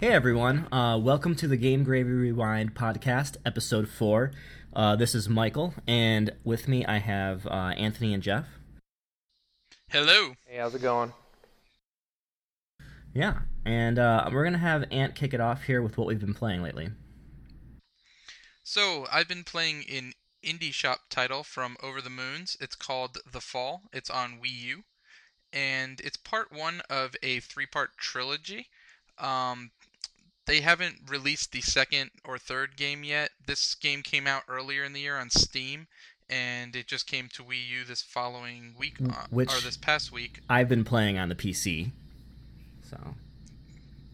Hey everyone, uh, welcome to the Game Gravy Rewind podcast, episode four. Uh, this is Michael, and with me I have uh, Anthony and Jeff. Hello. Hey, how's it going? Yeah, and uh, we're gonna have Ant kick it off here with what we've been playing lately. So I've been playing an indie shop title from Over the Moons. It's called The Fall. It's on Wii U, and it's part one of a three-part trilogy. Um, they haven't released the second or third game yet. This game came out earlier in the year on Steam, and it just came to Wii U this following week, uh, Which- or this past week. I've been playing on the PC, so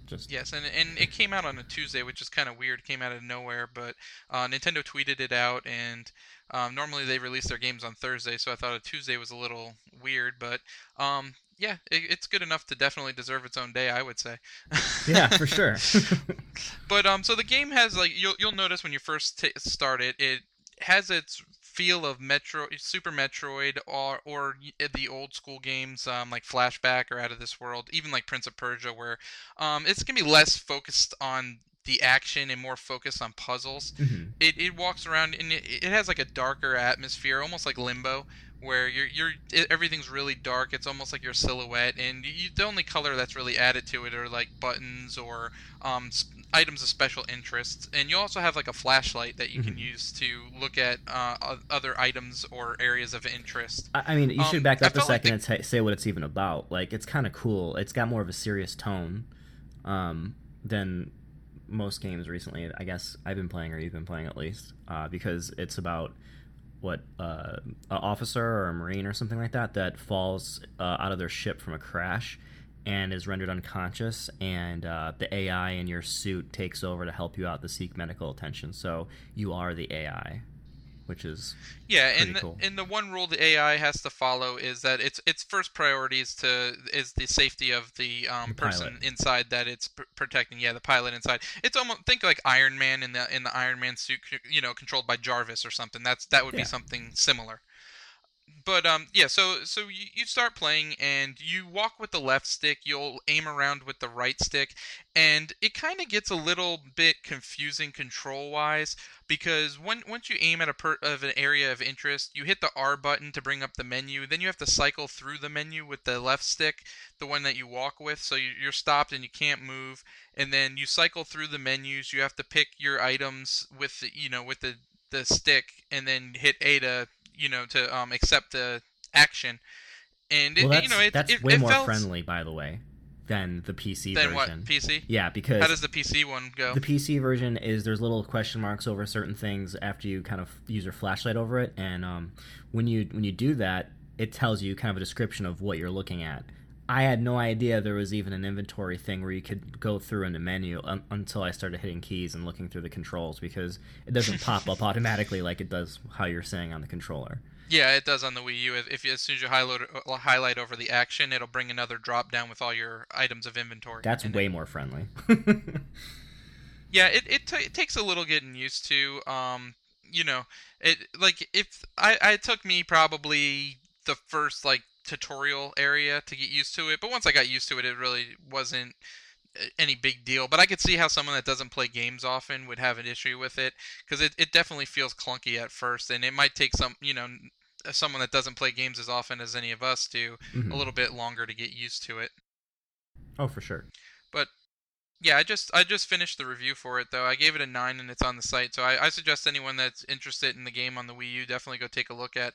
just Yes, and and it came out on a Tuesday, which is kind of weird. It came out of nowhere, but uh, Nintendo tweeted it out, and um, normally they release their games on Thursday, so I thought a Tuesday was a little weird, but um, yeah, it, it's good enough to definitely deserve its own day, I would say. yeah, for sure. But um, so the game has like you'll you'll notice when you first t- start it, it has its feel of Metro, Super Metroid, or or the old school games um, like Flashback or Out of This World, even like Prince of Persia, where um, it's gonna be less focused on the action and more focused on puzzles. Mhm. It, it walks around and it, it has like a darker atmosphere, almost like Limbo, where you're you're it, everything's really dark. It's almost like your silhouette, and you, the only color that's really added to it are like buttons or um, s- items of special interest. And you also have like a flashlight that you can Mhm. use to look at uh, other items or areas of interest. I I mean, you should Um, back up a felt like second and t- say what it's even about. Like, it's kind of cool. It's got more of a serious tone um, than most games recently. I guess I've been playing, or you've been playing at least, uh, because it's about what uh, an officer or a marine or something like that that falls uh, out of their ship from a crash and is rendered unconscious, and uh, the AI in your suit takes over to help you out to seek medical attention. So you are the AI, which is Yeah, and the, cool. and the one rule the AI has to follow is that its its first priority is to is the safety of the um, The person inside that it's pr- protecting. Yeah, the pilot inside. It's almost think like Iron Man in the in the Iron Man suit, you know, controlled by Jarvis or something. That's that would Yeah. be something similar. But um yeah, so so you, you start playing and you walk with the left stick, you'll aim around with the right stick, and it kind of gets a little bit confusing control wise because when once you aim at a per, of an area of interest, you hit the R button to bring up the menu. Then you have to cycle through the menu with the left stick, the one that you walk with. So you, you're stopped and you can't move. And then you cycle through the menus. You have to pick your items with the, you know with the the stick, and then hit A to you know to um, accept the action. And it, well, you know it, that's it, way it more felt, friendly, by the way, than the PC than what version. PC. Yeah, because How does the PC one go? the PC version is there's little question marks over certain things after you kind of use your flashlight over it, and um, when you when you do that, it tells you kind of a description of what you're looking at. I had no idea there was even an inventory thing where you could go through in the menu un- until I started hitting keys and looking through the controls because it doesn't pop up automatically like it does how you're saying on the controller. Yeah, it does on the Wii U. If, if as soon as you highlight uh, highlight over the action, it'll bring another drop down with all your items of inventory. That's in it. way more friendly. Yeah, it it, ta it takes a little getting used to. Um, you know, it like if I I took me probably the first like tutorial area to get used to it, but once I got used to it, it really wasn't uh, any big deal. But I could see how someone that doesn't play games often would have an issue with it because it, it definitely feels clunky at first, and it might take some you know someone that doesn't play games as often as any of us do Mhm. a little bit longer to get used to it. Oh, for sure. But yeah, I just I just finished the review for it though. I gave it a nine and it's on the site. So I, I suggest anyone that's interested in the game on the Wii U definitely go take a look at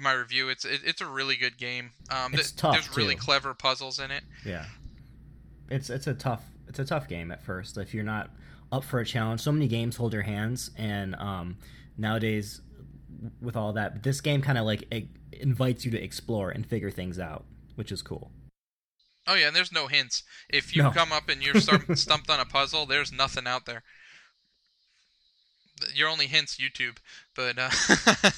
my review. It's it, it's a really good game. Um, It's th- tough, There's really clever puzzles in it. Yeah, it's it's a tough it's a tough game at first if you're not up for a challenge. So many games hold your hands, and um, nowadays with all that, this game kind of like it invites you to explore and figure things out, which is cool. Oh yeah, and there's no hints. If you No. come up and you're stumped on a puzzle, there's nothing out there. Your only hints YouTube, but uh,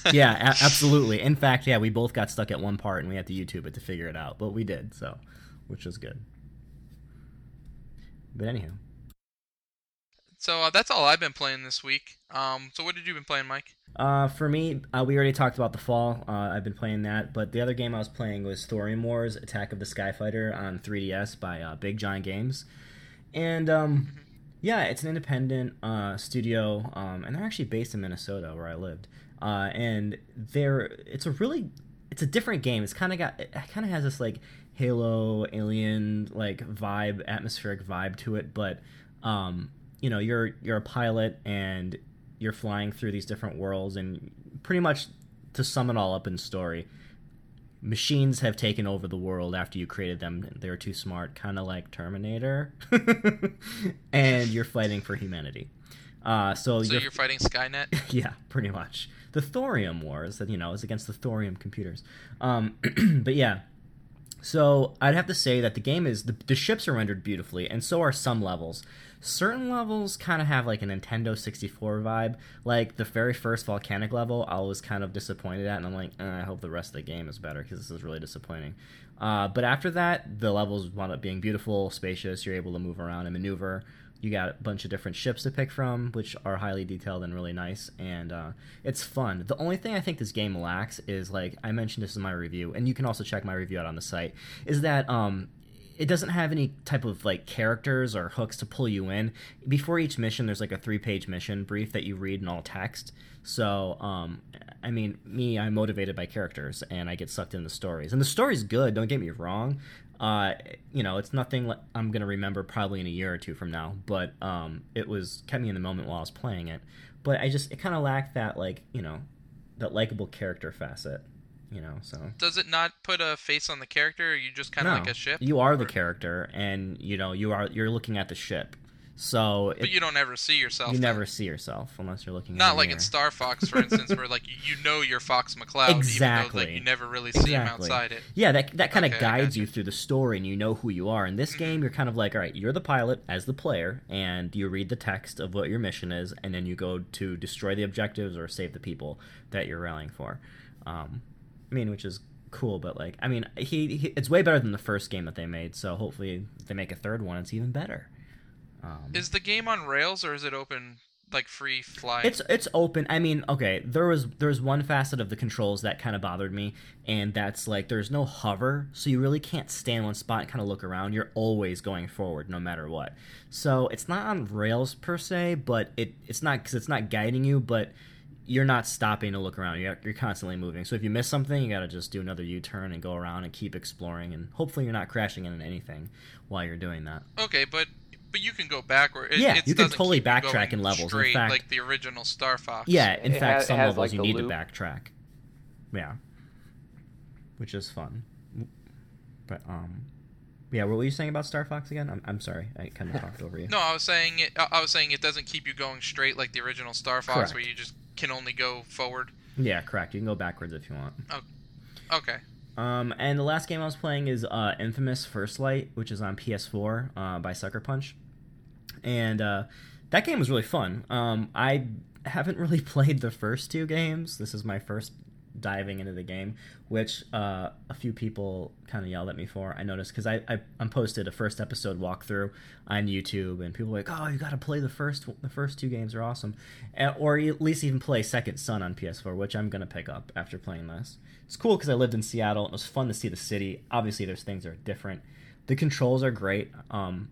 yeah, a- absolutely. In fact, yeah, we both got stuck at one part and we had to YouTube it to figure it out, but we did, so which was good. But anyhow, So uh, that's all I've been playing this week. Um, so what did you been playing, Mike? Uh, for me, uh, we already talked about the fall. Uh, I've been playing that, but the other game I was playing was Thorium Wars: Attack of the Skyfighter on 3DS by uh, Big John Games, and um, Yeah, it's an independent uh, studio, um, and they're actually based in Minnesota, where I lived. Uh, and they're it's a really it's a different game. It's kind of got it kind of has this like Halo Alien like vibe, atmospheric vibe to it. But um, you know, you're you're a pilot and you're flying through these different worlds, and pretty much to sum it all up in story, machines have taken over the world after you created them. They're too smart, kind of like Terminator, and you're fighting for humanity. Uh, so So you're, you're fighting Skynet. yeah, pretty much the Thorium Wars. That you know is against the Thorium computers. Um, but yeah, so I'd have to say that the game is the, the ships are rendered beautifully, and so are some levels. Certain levels kind of have like a Nintendo 64 vibe. Like the very first volcanic level, I was kind of disappointed at, and I'm like, eh, I hope the rest of the game is better because this is really disappointing. Uh, but after that, the levels wound up being beautiful, spacious. You're able to move around and maneuver. You got a bunch of different ships to pick from, which are highly detailed and really nice, and uh, it's fun. The only thing I think this game lacks is like I mentioned this in my review, and you can also check my review out on the site. Is that um, it doesn't have any type of like characters or hooks to pull you in. Before each mission, there's like a three-page mission brief that you read in all text. So, um, I mean, me, I'm motivated by characters, and I get sucked into the stories. And the story's good. Don't get me wrong. Uh, you know, it's nothing like I'm gonna remember probably in a year or two from now. But um, it was kept me in the moment while I was playing it. But I just it kind of lacked that like you know, that likable character facet. You know, so Does it not put a face on the character? Or you just kind of like a ship? You are the character, and you know you are you're looking at the ship. So But it, you don't ever see yourself. you then. never see yourself unless you're looking. Not like in. Star Fox, for instance, where like you- you know you're Fox McCloud, even though Exactly. like you never really see him outside it. Yeah, that that kind of Okay, guides gotcha. you through the story, and you know who you are. In this Mhm. game, you're kind of like, all right, you're the pilot as the player, and you read the text of what your mission is, and then you go to destroy the objectives or save the people that you're rallying for. Um, I mean, which is cool, but like, I mean, he, he it's way better than the first game that they made. So hopefully, if they make a third one, it's even better. Um, Is the game on rails or is it open, like free flying? It's it's open. I mean, okay, there was there's one facet of the controls that kind of bothered me, and that's like there's no hover, so you really can't stand one spot and kind of look around. You're always going forward, no matter what. So it's not on rails per se, but it it's not because it's not guiding you, but you're not stopping to look around. You're, you're constantly moving. So if you miss something, you got to just do another U-turn and go around and keep exploring, and hopefully you're not crashing into anything while you're doing that. okay, but but you can go backward. It, Yeah, it you can totally keep backtrack in levels. In fact- like the original Star Fox. Yeah, in It fact, has- some levels like, you need loop. to backtrack. Yeah, which is fun. But um, yeah. What were you saying about Star Fox again? I'm, I'm sorry, I kind of talked over you. No, I was saying it. I I was saying it doesn't keep you going straight like the original Star Fox, Correct. where you just can only go forward. Yeah, correct. You can go backwards if you want. Okay. Um, and the last game I was playing is uh, Infamous First Light, which is on PS4 uh, by Sucker Punch, and uh, that game was really fun. Um, I haven't really played the first two games. This is my first diving into the game, which uh, a few people kind of yelled at me for. I noticed because I, I I posted a first episode walkthrough on YouTube, and people were like, "Oh, you got to play the first the first two games are awesome," or at least even play Second Son on PS4, which I'm gonna pick up after playing this. It's cool because I lived in Seattle. and It was fun to see the city. Obviously, there's things that are different. The controls are great. Um,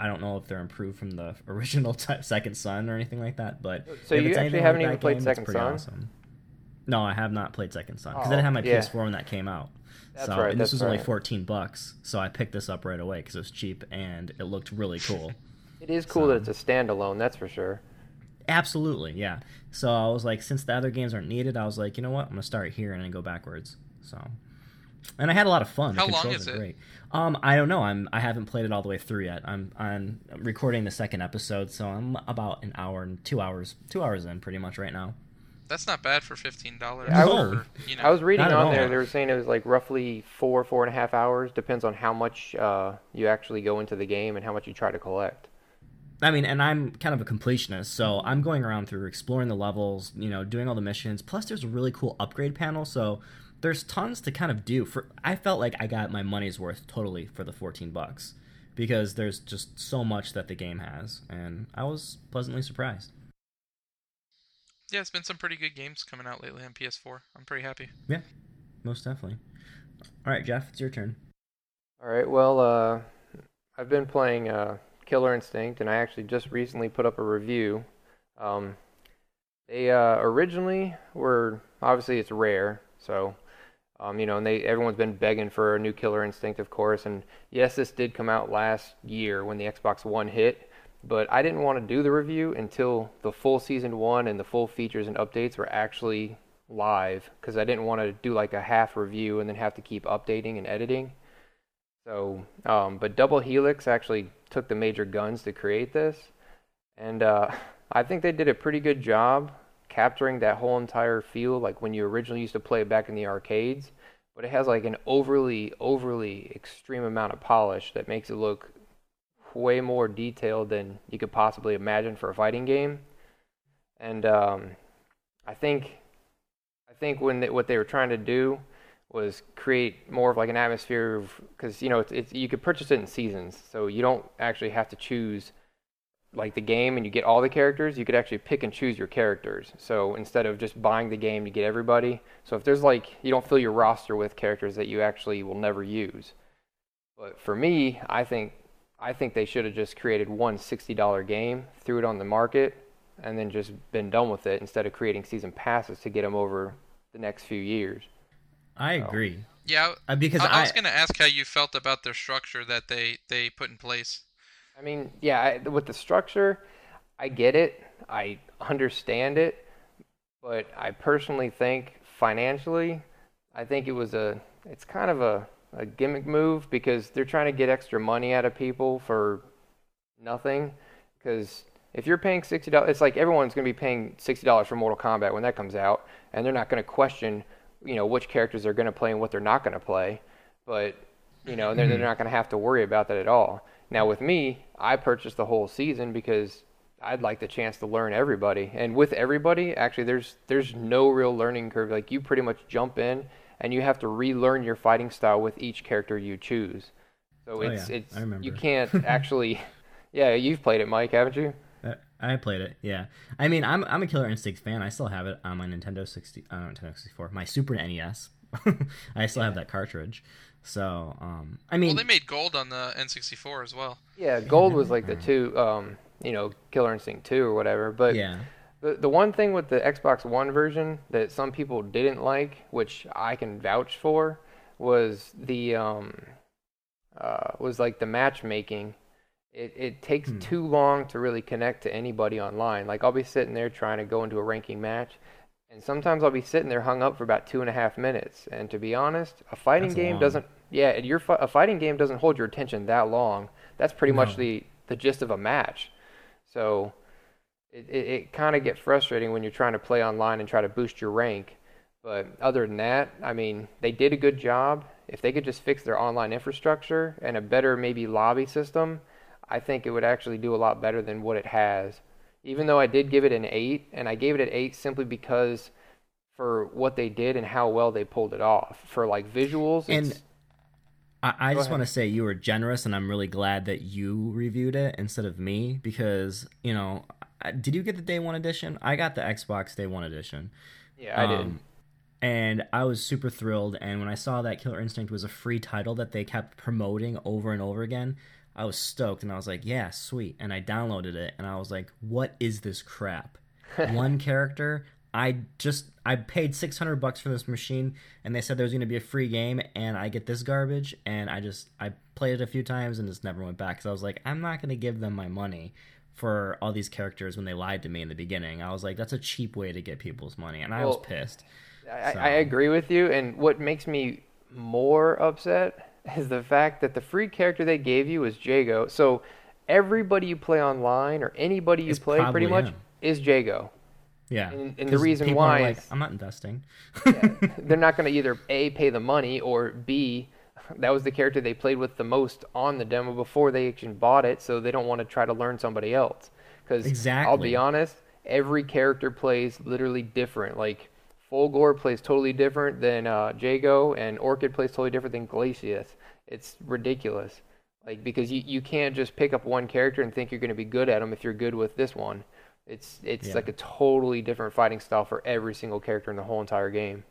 I don't know if they're improved from the original t- Second Son or anything like that, but So you actually haven't even played game, Second Son? Awesome. No, I have not played Second Son because I Oh, didn't have my yeah. PS4 when that came out. That's so, right, and this that's was only 14 bucks, so I picked this up right away because it was cheap and it looked really cool. It is cool So- that it's a standalone, that's for sure. Absolutely, yeah. So I was like, since the other games aren't needed, I was like, you know what, I'm gonna start here and then go backwards. So, and I had a lot of fun. The How long is it? Great. Um, I don't know. I'm I haven't played it all the way through yet. I'm I'm recording the second episode, so I'm about an hour and two hours two hours in pretty much right now. That's not bad for fifteen dollars. I was- you know, I was reading on there, they were saying it was like roughly four, four and a half hours. Depends on how much uh, you actually go into the game and how much you try to collect. I mean, and I'm kind of a completionist, so I'm going around through exploring the levels, you know, doing all the missions. Plus, there's a really cool upgrade panel, so there's tons to kind of do. For I felt like I got my money's worth totally for the 14 bucks because there's just so much that the game has, and I was pleasantly surprised. Yeah, it's been some pretty good games coming out lately on PS4. I'm pretty happy. Yeah, most definitely. All right, Jeff, it's your turn. All right, well, uh, I've been playing uh, Killer Instinct, and I actually just recently put up a review. Um, they uh, originally were obviously it's rare, so um, you know, and they everyone's been begging for a new Killer Instinct, of course. And yes, this did come out last year when the Xbox One hit, but I didn't want to do the review until the full season one and the full features and updates were actually live because I didn't want to do like a half review and then have to keep updating and editing. So, um, but Double Helix actually took the major guns to create this, and uh, I think they did a pretty good job capturing that whole entire feel like when you originally used to play it back in the arcades. But it has like an overly, overly extreme amount of polish that makes it look way more detailed than you could possibly imagine for a fighting game. And um, I think, I think when they, what they were trying to do was create more of like an atmosphere because you know it's, it's you could purchase it in seasons, so you don't actually have to choose like the game and you get all the characters, you could actually pick and choose your characters. So instead of just buying the game to get everybody, so if there's like you don't fill your roster with characters that you actually will never use. But for me, I think I think they should have just created one $60 game, threw it on the market, and then just been done with it instead of creating season passes to get them over the next few years. I agree. Yeah, uh, because I, I, I was going to ask how you felt about their structure that they they put in place. I mean, yeah, I, with the structure, I get it. I understand it. But I personally think financially, I think it was a, it's kind of a, a gimmick move because they're trying to get extra money out of people for nothing. Because if you're paying $60, it's like everyone's going to be paying $60 for Mortal Kombat when that comes out, and they're not going to question, you know, which characters they're going to play and what they're not going to play. But, you know, they're, they're mm-hmm. not going to have to worry about that at all. Now with me, I purchased the whole season because I'd like the chance to learn everybody. And with everybody, actually there's there's no real learning curve. Like you pretty much jump in and you have to relearn your fighting style with each character you choose. So oh, it's yeah. it's I remember. you can't actually Yeah, you've played it, Mike, haven't you? Uh, I played it, yeah. I mean, I'm I'm a Killer Instinct fan. I still have it on my Nintendo 60, uh, Nintendo 64, my Super NES. I still yeah. have that cartridge. So, um, I mean, well, they made gold on the N64 as well. Yeah, gold was like the two, um, you know, Killer Instinct 2 or whatever. But yeah. The the one thing with the Xbox One version that some people didn't like, which I can vouch for, was the um, uh, was like the matchmaking. It it takes hmm. too long to really connect to anybody online. Like I'll be sitting there trying to go into a ranking match, and sometimes I'll be sitting there hung up for about two and a half minutes. And to be honest, a fighting That's game long. doesn't. Yeah, your a fighting game doesn't hold your attention that long. That's pretty No. much the the gist of a match. So it it, it kind of gets frustrating when you're trying to play online and try to boost your rank. But other than that, I mean, they did a good job. If they could just fix their online infrastructure and a better maybe lobby system, I think it would actually do a lot better than what it has even though I did give it an eight, and I gave it an eight simply because for what they did and how well they pulled it off. For like visuals, And it's- I, I just want to say you were generous, and I'm really glad that you reviewed it instead of me because you know, did you get the day one edition? I got the Xbox day one edition. yeah, I did. Um, and I was super thrilled. And when I saw that Killer Instinct was a free title that they kept promoting over and over again, I was stoked. And I was like, yeah, sweet. And I downloaded it, and I was like, what is this crap? One character. I just I paid six hundred bucks for this machine, and they said there was going to be a free game, and I get this garbage, and I just I played it a few times and just never went back because I was like, I'm not going to give them my money for all these characters when they lied to me in the beginning. I was like, that's a cheap way to get people's money, and I was pissed. I, So- I agree with you, and what makes me more upset is the fact that the free character they gave you is Jago. So everybody you play online or anybody you It's play pretty much him. is Jago. Yeah, And- and the reason why like, is- I'm not investing. Yeah, they're not going to either a pay the money or b that was the character they played with the most on the demo before they actually bought it, so they don't want to try to learn somebody else. Because exactly. I'll be honest, every character plays literally different. Like Fulgore plays totally different than uh, Jago, and Orchid plays totally different than Glacius. It's ridiculous. Like because you, you can't just pick up one character and think you're going to be good at them if you're good with this one. It's it's Yeah. like a totally different fighting style for every single character in the whole entire game.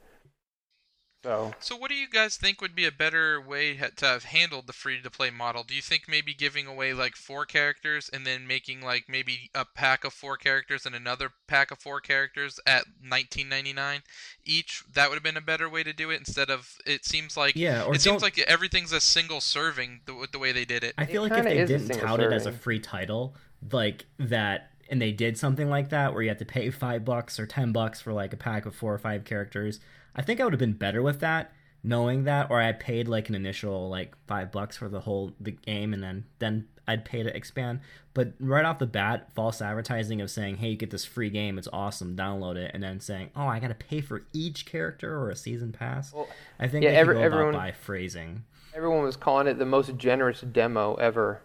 So, So, what do you guys think would be a better way to have handled the free to play model? Do you think maybe giving away like four characters and then making like maybe a pack of four characters and another pack of four characters at 19.99 each? That would have been a better way to do it instead of it seems like Yeah, or it seems like everything's a single serving the, with the way they did it. I feel It like if they didn't single tout it as a free title, like that, and they did something like that where you had to pay five bucks or ten bucks for like a pack of four or five characters, I think I would have been better with that, knowing that, or I paid like an initial like five bucks for the whole the game, and then then I'd pay to expand. But right off the bat, false advertising of saying, "Hey, you get this free game, it's awesome, download it," and then saying, "Oh, I got to pay for each character or a season pass." Well, I think yeah, every- everyone- by phrasing. everyone was calling it the most generous demo ever.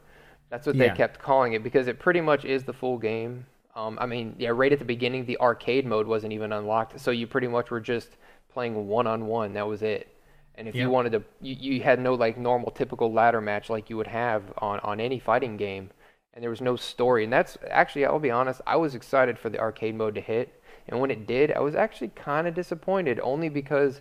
That's what they Yeah. kept calling it because it pretty much is the full game. Um, I mean, yeah, right at the beginning, the arcade mode wasn't even unlocked, so you pretty much were just playing one on one. That was it. And if Yeah. you wanted to, you, you had no like normal typical ladder match like you would have on on any fighting game, and there was no story. And that's actually, I'll be honest, I was excited for the arcade mode to hit, and when it did, I was actually kind of disappointed, only because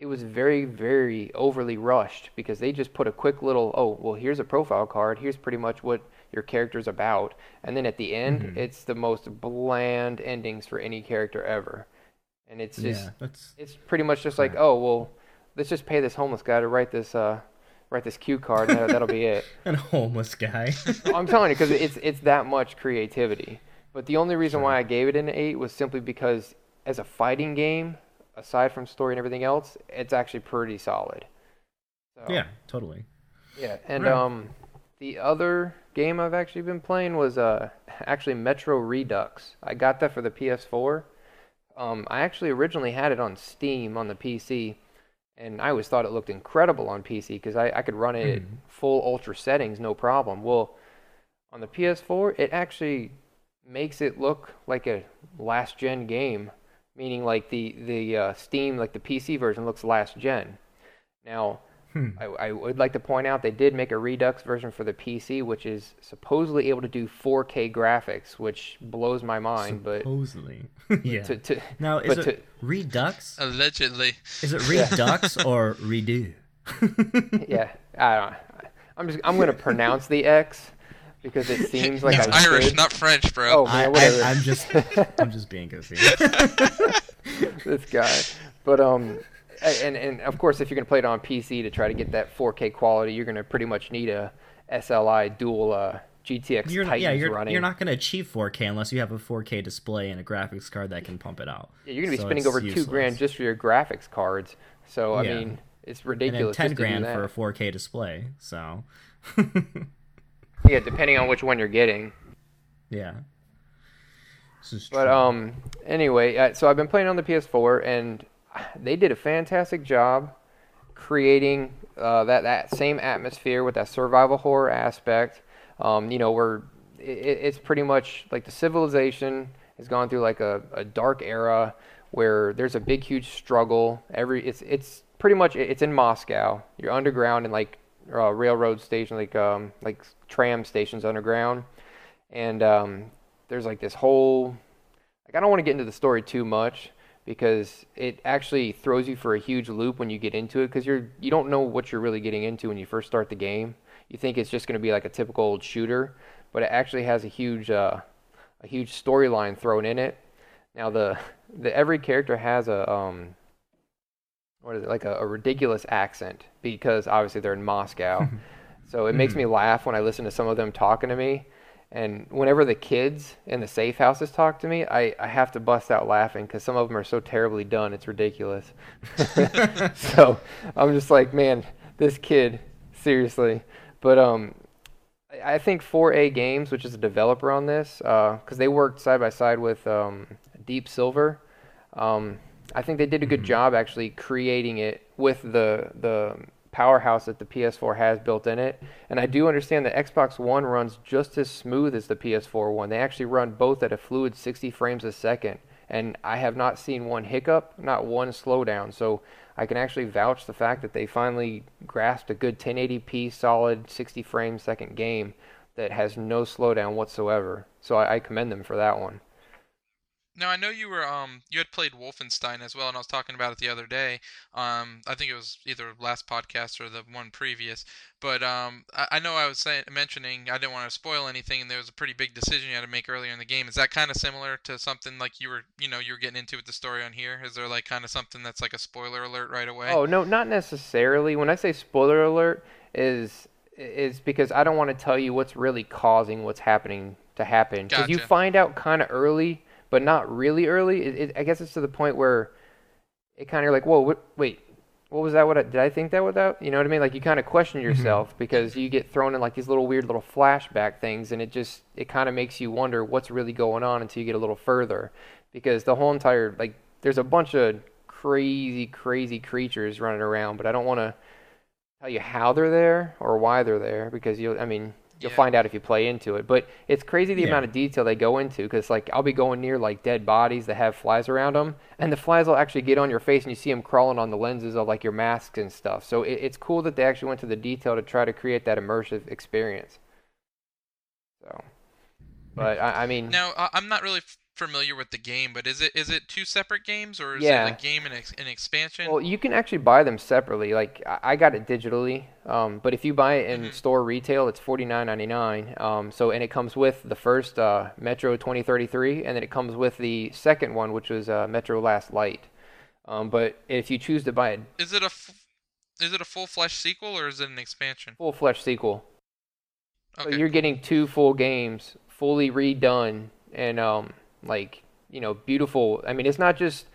it was very, very overly rushed because they just put a quick little, oh, well, here's a profile card. Here's pretty much what your character's about. And then at the end, Mhm. it's the most bland endings for any character ever. And it's just, yeah, that's it's pretty much just like, oh, well, let's just pay this homeless guy to write this, uh, write this cue card. And that, that'll be it. an homeless guy. I'm telling you, because it's it's that much creativity. But the only reason why I gave it an eight was simply because, as a fighting game, aside from story and everything else, it's actually pretty solid. So, yeah, totally. yeah, and Right. um, the other game I've actually been playing was uh actually Metro Redux. I got that for the PS4. Um, I actually originally had it on Steam on the PC, and I always thought it looked incredible on PC because I, I could run it Mhm. full ultra settings, no problem. Well, on the PS4, it actually makes it look like a last gen game, meaning like the the uh, Steam, like the PC version, looks last gen. Now, Hmm. I, I would like to point out they did make a Redux version for the PC, which is supposedly able to do 4K graphics, which blows my mind. Supposedly. yeah. To, to now, is but it Redux? Allegedly. Is it Redux or Redo? yeah, I don't. I'm just I'm gonna pronounce the X because it seems like it's I Irish, should. not French, bro. Oh, I, man, whatever. I, I'm just, I'm just being goofy. this guy. But um, a- and and of course, if you're gonna play it on PC to try to get that 4K quality, you're gonna pretty much need a SLI dual uh, GTX You're, Titans yeah, you're, running. you're not going to achieve 4K unless you have a 4K display and a graphics card that can pump it out. Yeah, you're gonna be So spending over two useless. grand just for your graphics cards. So I Yeah. mean, it's and then ridiculous. 10 just grand for a 4K display. So, Yeah, depending on which one you're getting. yeah. But um, anyway, uh, so I've been playing on the PS4, and they did a fantastic job creating uh, that that same atmosphere with that survival horror aspect. Um, you know, where it, it's pretty much like the civilization has gone through like a, a dark era where there's a big, huge struggle. Every it's it's pretty much it's in Moscow. You're underground in like uh, railroad station, like um, like tram stations underground, and um, there's like this whole like I don't want to get into the story too much because it actually throws you for a huge loop when you get into it because you're you don't know what you're really getting into when you first start the game. You think it's just going to be like a typical old shooter, but it actually has a huge uh, a huge storyline thrown in it. Now the the every character has a um what is it like a, a ridiculous accent because obviously they're in Moscow. so it makes Mhm. me laugh when I listen to some of them talking to me. And whenever the kids in the safe houses talk to me, I, I have to bust out laughing because some of them are so terribly done. It's ridiculous. so I'm just like, man, this kid, seriously. But um, I- think 4A Games, which is a developer on this, because they worked side by side with um, Deep Silver. Um, I think they did a good Mhm. job actually creating it with the the powerhouse that the PS4 has built in it. And I do understand that Xbox One runs just as smooth as the PS4 one. They actually run both at a fluid 60 frames a second. And I have not seen one hiccup, not one slowdown. So I can actually vouch the fact that they finally grasped a good 1080p solid 60 frame second game that has no slowdown whatsoever. So I, I commend them for that one. Now I know you were um you had played Wolfenstein as well, and I was talking about it the other day. Um, I think it was either last podcast or the one previous. But um, I, I know I was saying mentioning I didn't want to spoil anything, and there was a pretty big decision you had to make earlier in the game. Is that kind of similar to something like you were you know you were getting into with the story on here? Is there like kind of something that's like a spoiler alert right away? Oh no, not necessarily. When I say spoiler alert, is is because I don't want to tell you what's really causing what's happening to happen. Because you find out kind of early, but not really early. It, it, I guess it's to the point where it kind of like, whoa, what, wait, what was that? What I, did I think that without? You know what I mean? Like you kind of question mm-hmm. yourself because you get thrown in like these little weird little flashback things, and it just it kind of makes you wonder what's really going on until you get a little further. Because the whole entire like, there's a bunch of crazy, crazy creatures running around, but I don't want to tell you how they're there or why they're there because you'll I mean you'll Yeah. find out if you play into it. But it's crazy the Yeah. amount of detail they go into because like I'll be going near like dead bodies that have flies around them, and the flies will actually get on your face and you see them crawling on the lenses of like your masks and stuff. So it, it's cool that they actually went to the detail to try to create that immersive experience. So, but I, I mean, Now I- I'm not really f- familiar with the game, but is it is it two separate games or is Yeah. it a game and ex- an expansion? Well, you can actually buy them separately. Like I got it digitally, um, but if you buy it in Mhm. store retail, it's forty nine ninety nine. Um, so and it comes with the first uh, Metro twenty thirty three, and then it comes with the second one, which was uh, Metro Last Light. Um, but if you choose to buy it, is it a f- is it a full flesh sequel or is it an expansion? full fledged sequel, Okay. so you're getting two full games, fully redone, and um, like you know, beautiful. I mean, it's not just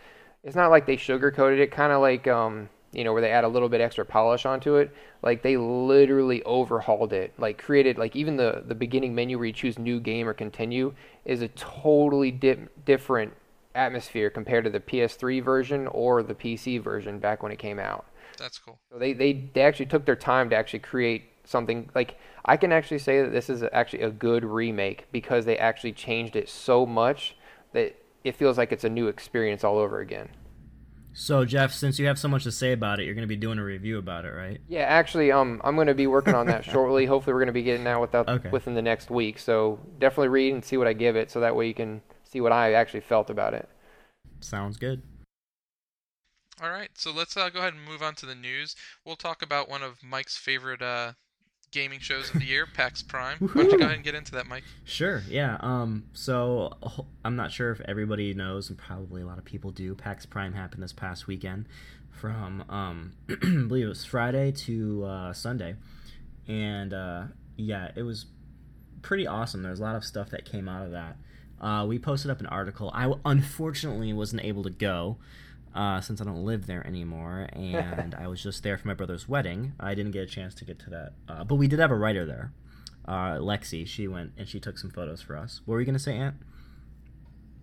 it's not like they sugarcoated it, kind of like um, you know, where they add a little bit extra polish onto it. Like they literally overhauled it, like created like even the the beginning menu where you choose new game or continue is a totally dip, different atmosphere compared to the PS3 version or the PC version back when it came out. That's cool. So they, they, they actually took their time to actually create something like I can actually say that this is actually a good remake because they actually changed it so much that it feels like it's a new experience all over again. So Jeff, since you have so much to say about it, you're going to be doing a review about it, right? Yeah, actually, um, I'm going to be working on that shortly. Hopefully, we're going to be getting that without Okay. within the next week. So definitely read and see what I give it, so that way you can see what I actually felt about it. Sounds good. All right, so let's uh, go ahead and move on to the news. We'll talk about one of Mike's favorite uh, gaming shows of the year, PAX Prime. Why don't you go ahead and get into that, Mike? Sure. Yeah. Um. So I'm not sure if everybody knows, and probably a lot of people do. PAX Prime happened this past weekend, from um, I believe it was Friday to uh, Sunday, and uh, yeah, it was pretty awesome. There's a lot of stuff that came out of that. Uh, we posted up an article. I unfortunately wasn't able to go. Uh, since I don't live there anymore, and I was just there for my brother's wedding, I didn't get a chance to get to that. Uh, but we did have a writer there, uh, Lexi. She went and she took some photos for us. What were you gonna say, Ant?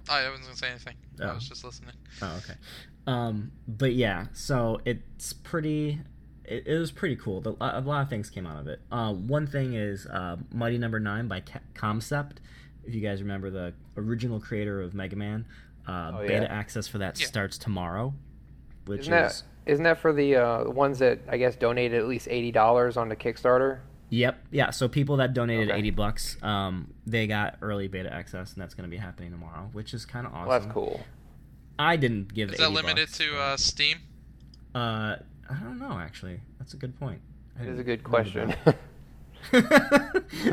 I wasn't gonna say anything. I Oh. was just listening. Oh, okay. Um, but yeah, so it's pretty. It, it was pretty cool. The, a lot of things came out of it. Uh, one thing is uh, Mighty Number Nine by Comcept. If you guys remember the original creator of Mega Man, uh, Oh, beta yeah. access for that Yeah. starts tomorrow, which Isn't that, isn't that for the uh, ones that I guess donated at least eighty dollars on the Kickstarter? Yep. Yeah. So people that donated Okay. eighty bucks, um, they got early beta access, and that's going to be happening tomorrow, which is kind of awesome. Well, that's cool. I didn't give. Is that 80 limited bucks, to but- uh, Steam? Uh, I don't know. Actually, that's a good point. I It is a good question.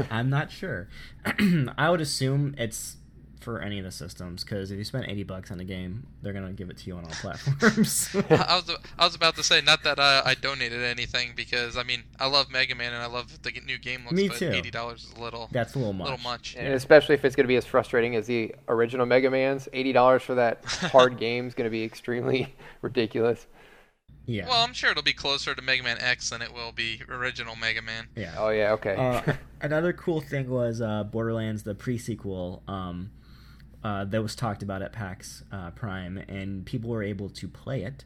I'm not sure. I would assume it's for any of the systems because if you spend eighty bucks on a game, they're gonna give it to you on all platforms. I was I was about to say not that I, I donated anything because I mean I love Mega Man and I love the new game looks, Me but too. eighty dollars is a little that's a little much. little much. And especially if it's going to be as frustrating as the original Mega Man's, eighty dollars for that hard game is going to be extremely ridiculous. Yeah. Well, I'm sure it'll be closer to Mega Man X than it will be original Mega Man. yeah. Oh yeah, okay. Uh, another cool thing was uh, Borderlands, the pre-sequel um, uh, that was talked about at PAX uh, Prime, and people were able to play it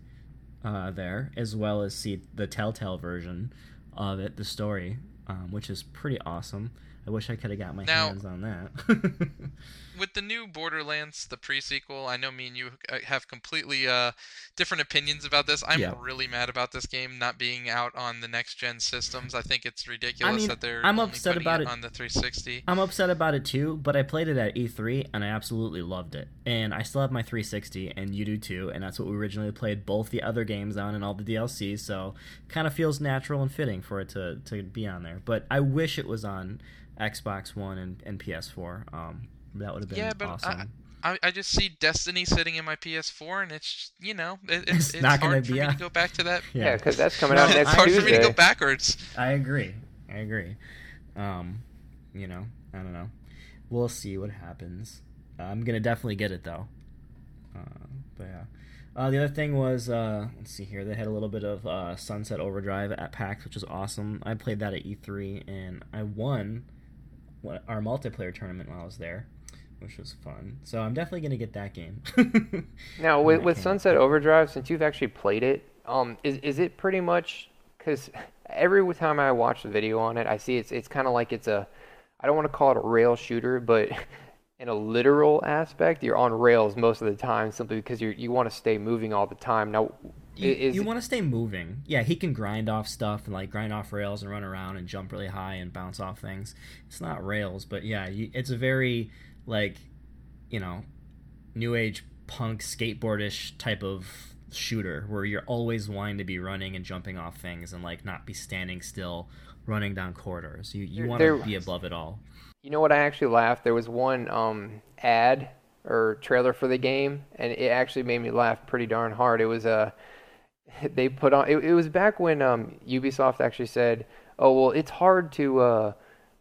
uh, there, as well as see the Telltale version of it, the story, um, which is pretty awesome. I wish I could have got my Now- hands on that. with the new Borderlands, the pre-sequel, I know me and you uh, have completely uh, different opinions about this. I'm Yeah. really mad about this game not being out on the next gen systems. I think it's ridiculous mean, that they're I'm upset about it on the 360. I'm upset about it too, but I played it at E3 and I absolutely loved it. And I still have my 360 and you do too, and that's what we originally played both the other games on and all the DLCs, so kind of feels natural and fitting for it to, to be on there. But I wish it was on Xbox One and, and PS4. Um, that would have been Yeah, but I- awesome. I, I just see Destiny sitting in my PS4, and it's you know it, It's it's, it's not gonna hard for be me on- to go back to that. Yeah, because that's coming No, out it's next hard for me to go backwards. I agree. I agree. Um, you know, I don't know. We'll see what happens. Uh, I'm gonna definitely get it though. Uh, but yeah. Uh, the other thing was, uh, let's see here. They had a little bit of uh, Sunset Overdrive at PAX, which was awesome. I played that at E3, and I won our multiplayer tournament while I was there, which was fun. So I'm definitely gonna get that game. Now, with, with. Sunset Overdrive, since you've actually played it, um, is is it pretty much? Because every time I watch the video on it, I see it's it's kind of like it's a, I don't want to call it a rail shooter, but in a literal aspect, you're on rails most of the time simply because you you want to stay moving all the time. Now, you, is you want to stay moving. Yeah, he can grind off stuff and like grind off rails and run around and jump really high and bounce off things. It's not rails, but yeah, you, it's a very like you know new age punk skateboardish type of shooter where you're always wanting to be running and jumping off things and like not be standing still running down corridors. You you want to be above it all. You know what? I actually laughed. There was one um, ad or trailer for the game, and it actually made me laugh pretty darn hard. It was a they put on. It, it was back when um, Ubisoft actually said, "Oh well, it's hard to uh,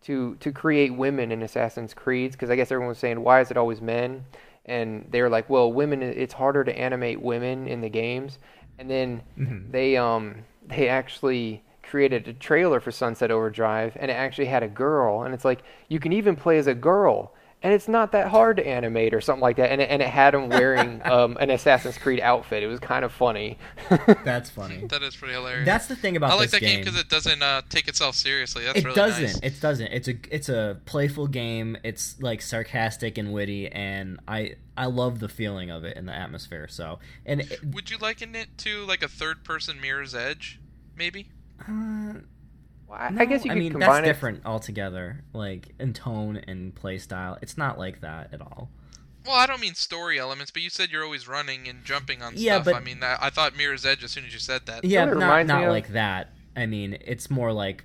to to create women in Assassin's Creed because I guess everyone was saying why is it always men?" And they were like, "Well, women. It's harder to animate women in the games." And then Mhm. they um they actually created a trailer for Sunset Overdrive and it actually had a girl and it's like you can even play as a girl and it's not that hard to animate or something like that and it, and it had him wearing um, an Assassin's Creed outfit. It was kind of funny. That's funny. That is pretty hilarious. That's the thing about I like this that game because it doesn't uh, take itself seriously. That's it really doesn't. nice. It doesn't. It's a it's a playful game. It's like sarcastic and witty, and I I love the feeling of it and the atmosphere. So and it, Would you liken it to like a third-person Mirror's Edge, maybe? uh, Well, I, no, I guess you I mean combine that's it. different altogether. Like in tone and play style, it's not like that at all. Well, I don't mean story elements, but you said you're always running and jumping on Yeah, stuff. but- I mean, I, I thought Mirror's Edge as soon as you said that. Yeah, what it not reminds not of? like that. I mean, it's more like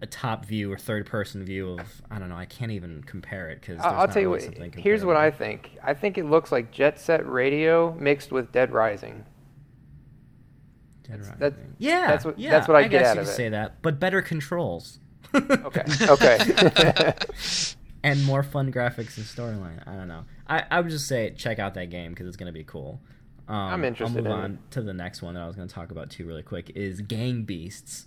a top view or third person view of I don't know. I can't even compare it because I'll, I'll tell you what. Here's what I think. I think it looks like Jet Set Radio mixed with Dead Rising. Dead that- yeah, that's what- yeah, that's what I I get guess out you of could it. say that, but better controls. Okay. Okay. and more fun graphics and storyline. I don't know. I, I would just say check out that game because it's gonna be cool. Um, I'm interested I'll move in on to the next one that I was gonna talk about too, really quick. Is Gang Beasts?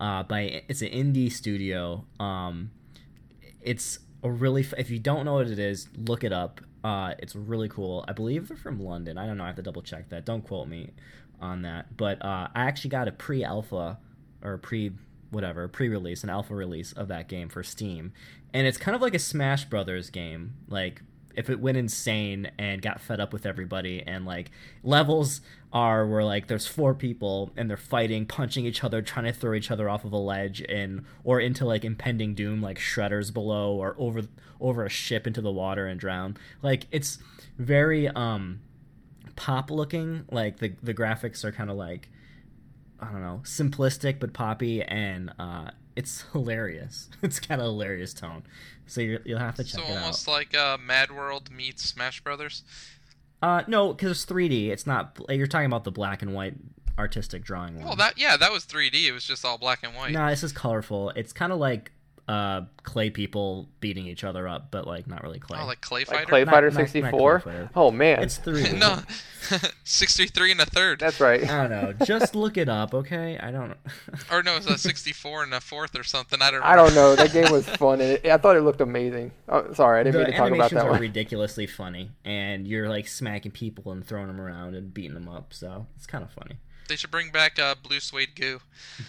Uh, by it's an indie studio. Um, it's a really f- if you don't know what it is, look it up. Uh, it's really cool. I believe they're from London. I don't know. I have to double check that. Don't quote me on that. But uh, I actually got a pre-alpha or pre whatever pre-release, an alpha release of that game for Steam, and it's kind of like a Smash Brothers game. Like if it went insane and got fed up with everybody, and like levels are where like there's four people and they're fighting, punching each other, trying to throw each other off of a ledge and or into like impending doom, like shredders below or over over a ship into the water and drown. Like it's very um pop looking. Like the the graphics are kind of like I don't know, simplistic but poppy, and uh, it's hilarious. It's got a hilarious tone, so you're, you'll have to check so it almost out. like uh, Mad World meets Smash Brothers. Uh, no, because it's 3D. It's not. You're talking about the black and white artistic drawing one. Well, that yeah, that was 3D. It was just all black and white. No, this is colorful. It's kind of like uh, clay people beating each other up, but like not really clay. Oh, like Clay like Fighter. Clay Fighter not- not 64. Oh man, it's 3D. no, 63 and a third. that's right. I don't know. Just look it up, okay? I don't. Or no, it's a 64 and a fourth or something. I don't. I don't know. That game was fun. And it, I thought it looked amazing. Oh, sorry, I didn't the mean to talk about animations that are one. ridiculously funny, and you're like smacking people and throwing them around and beating them up. So it's kind of funny. They should bring back uh, blue suede goo.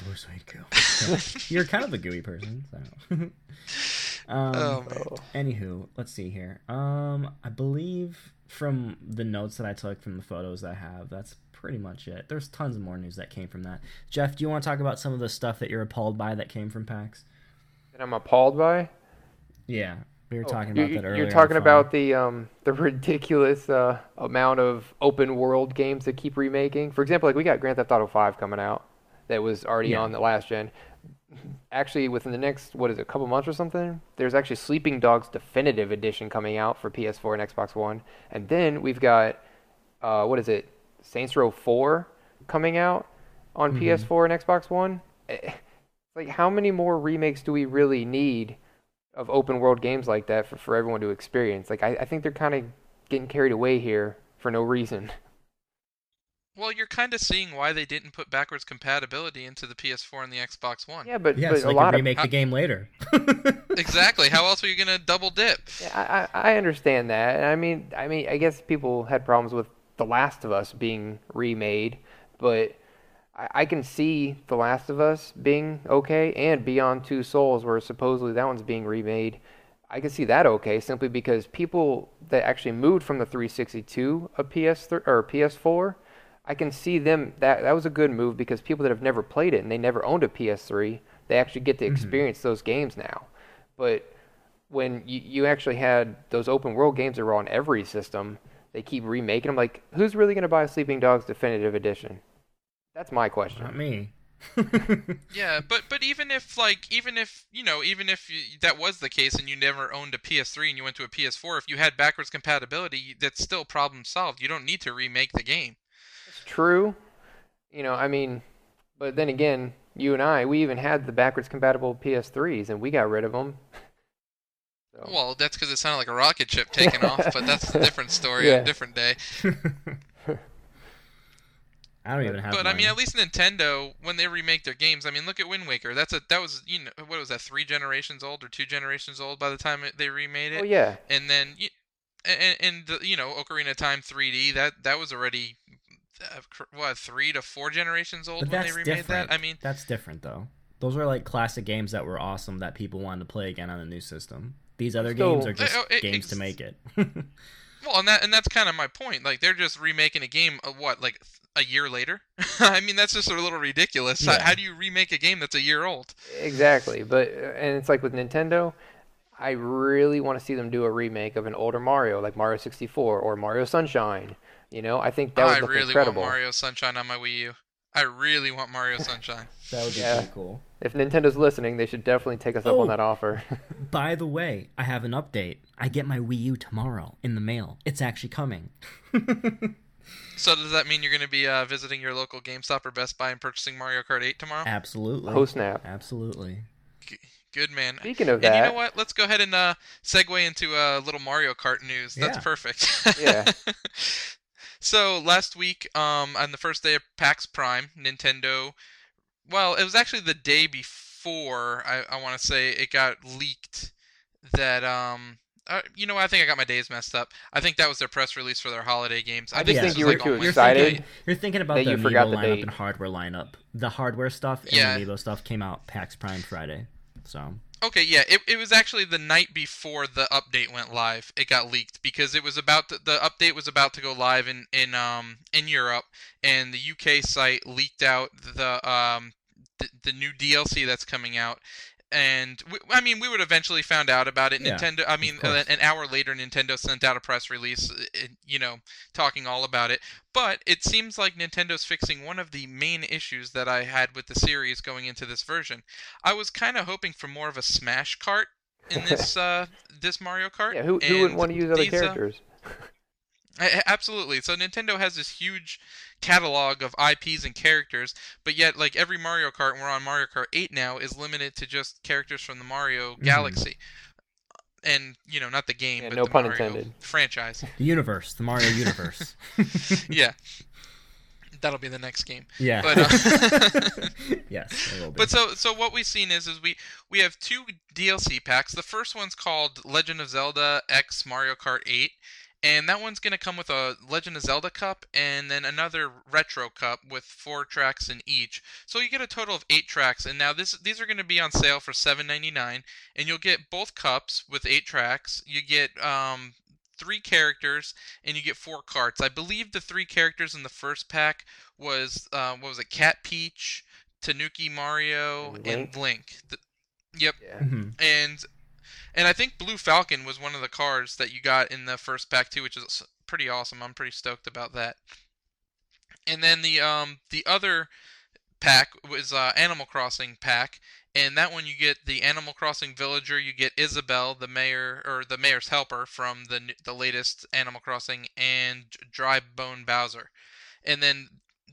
Blue suede goo. You're kind of a gooey person, so. um, Oh, Oh. Anywho, let's see here. Um, I believe from the notes that I took from the photos I have, that's pretty much it. There's tons more news that came from that. Jeff, do you want to talk about some of the stuff that you're appalled by that came from PAX? That I'm appalled by. Yeah, we were Oh, talking about that earlier. You're talking about the um the ridiculous uh amount of open world games that keep remaking. For example, like we got Grand Theft Auto 5 coming out that was already Yeah. on the last gen. Actually, within the next what is it, a couple months or something, there's actually Sleeping Dogs Definitive Edition coming out for PS4 and Xbox One, and then we've got uh what is it, Saints Row 4 coming out on Mhm. PS4 and Xbox One. Eh, Like, how many more remakes do we really need of open world games like that for, for everyone to experience? Like, I, I think they're kind of getting carried away here for no reason. Well, you're kind of seeing why they didn't put backwards compatibility into the PS4 and the Xbox One. Yeah, but, yeah, but so a they lot could of remake the game later. Exactly. How else are you gonna double dip? Yeah, I, I I understand that. And I mean, I mean, I guess people had problems with The Last of Us being remade, but I, I can see The Last of Us being okay, and Beyond Two Souls, where supposedly that one's being remade. I can see that okay, simply because people that actually moved from the 360 to a PS3 or a PS4, I can see them that that was a good move because people that have never played it and they never owned a PS3, they actually get to Mhm. experience those games now. But when you, you actually had those open world games that were on every system, they keep remaking them. Like, who's really going to buy Sleeping Dogs Definitive Edition? That's my question. Not me. Yeah, but but even if like even if you know even if you, that was the case and you never owned a PS3 and you went to a PS4, if you had backwards compatibility, that's still problem solved. You don't need to remake the game. It's true. You know, I mean, but then again, you and I, we even had the backwards compatible PS3s and we got rid of them. So, Well, that's because it sounded like a rocket ship taking off, but that's a different story, Yeah. a different day. I don't even have. But I mean, at least Nintendo, when they remake their games, I mean, look at Wind Waker. That's a that was you know what was that three generations old or two generations old by the time they remade it. oh yeah, and then and, and the, you know Ocarina of Time 3D that that was already uh, what three to four generations old But when they remade different. that. I mean, that's different though. Those were like classic games that were awesome that people wanted to play again on the new system. These other Still- games are just Oh, it- games to make it. well, and that and that's kind of my point. Like they're just remaking a game. Of what like th- a year later? I mean, that's just a little ridiculous. How, Yeah. how do you remake a game that's a year old? exactly. But uh, and it's like with Nintendo, I really want to see them do a remake of an older Mario, like Mario 64 or Mario Sunshine. You know, I think that oh, would I look really incredible. want Mario Sunshine on my Wii U. I really want Mario Sunshine. that would be Yeah. pretty cool. If Nintendo's listening, they should definitely take us up Oh. on that offer. By the way, I have an update. I get my Wii U tomorrow in the mail. It's actually coming. So does that mean you're going to be uh, visiting your local GameStop or Best Buy and purchasing Mario Kart 8 tomorrow? Absolutely. oh snap! Absolutely. Good man. Speaking of And you know what? Let's go ahead and uh, segue into a uh, little Mario Kart news. That's Yeah. perfect. Yeah. so last week, um, on the first day of PAX Prime, Nintendo, well, it was actually the day before. I, I want to say it got leaked that um. Uh, you know, what? I think I got my days messed up. I think that was their press release for their holiday games. I just think think you were like too on You're excited. thinking, you're thinking about that the you Amiibo forgot the lineup date. and hardware lineup. The hardware stuff and Yeah. the Amiibo stuff came out PAX Prime Friday. So Okay, yeah, it, it was actually the night before the update went live. It got leaked because it was about to, the update was about to go live in in um in Europe, and the UK site leaked out the um the, the new DLC that's coming out. And we, I mean, we would eventually found out about it. Yeah, Nintendo. I mean, an hour later, Nintendo sent out a press release, uh, uh, you know, talking all about it. But it seems like Nintendo's fixing one of the main issues that I had with the series going into this version. I was kind of hoping for more of a Smash Kart in this uh, this Mario Kart. yeah, who who wouldn't want to use other these, uh, characters? a- Absolutely. So Nintendo has this huge catalog of IPs and characters, but yet like every Mario Kart, and we're on Mario Kart 8 now, is limited to just characters from the Mario Mhm. Galaxy. And you know, not the game, Yeah, but no the pun Mario intended. franchise. the universe, the Mario universe. yeah, that'll be the next game. yeah. But, uh, yes, it will be. But so so what we've seen is is we we have two DLC packs. The first one's called Legend of Zelda X Mario Kart 8, and that one's going to come with a Legend of Zelda cup and then another retro cup with four tracks in each. So you get a total of eight tracks. And now this these are going to be on sale for $7.99, and you'll get both cups with eight tracks. You get um, three characters and you get four carts. I believe the three characters in the first pack was uh, what was it? Cat Peach, Tanuki Mario, And and Link. Link. The- yep. Yeah. Mhm. And and I think Blue Falcon was one of the cards that you got in the first pack too, which is pretty awesome. I'm pretty stoked about that. And then the um the other pack was uh, Animal Crossing pack, and that one you get the Animal Crossing villager, you get Isabelle, the mayor or the mayor's helper from the the latest Animal Crossing, and Dry Bone Bowser. And then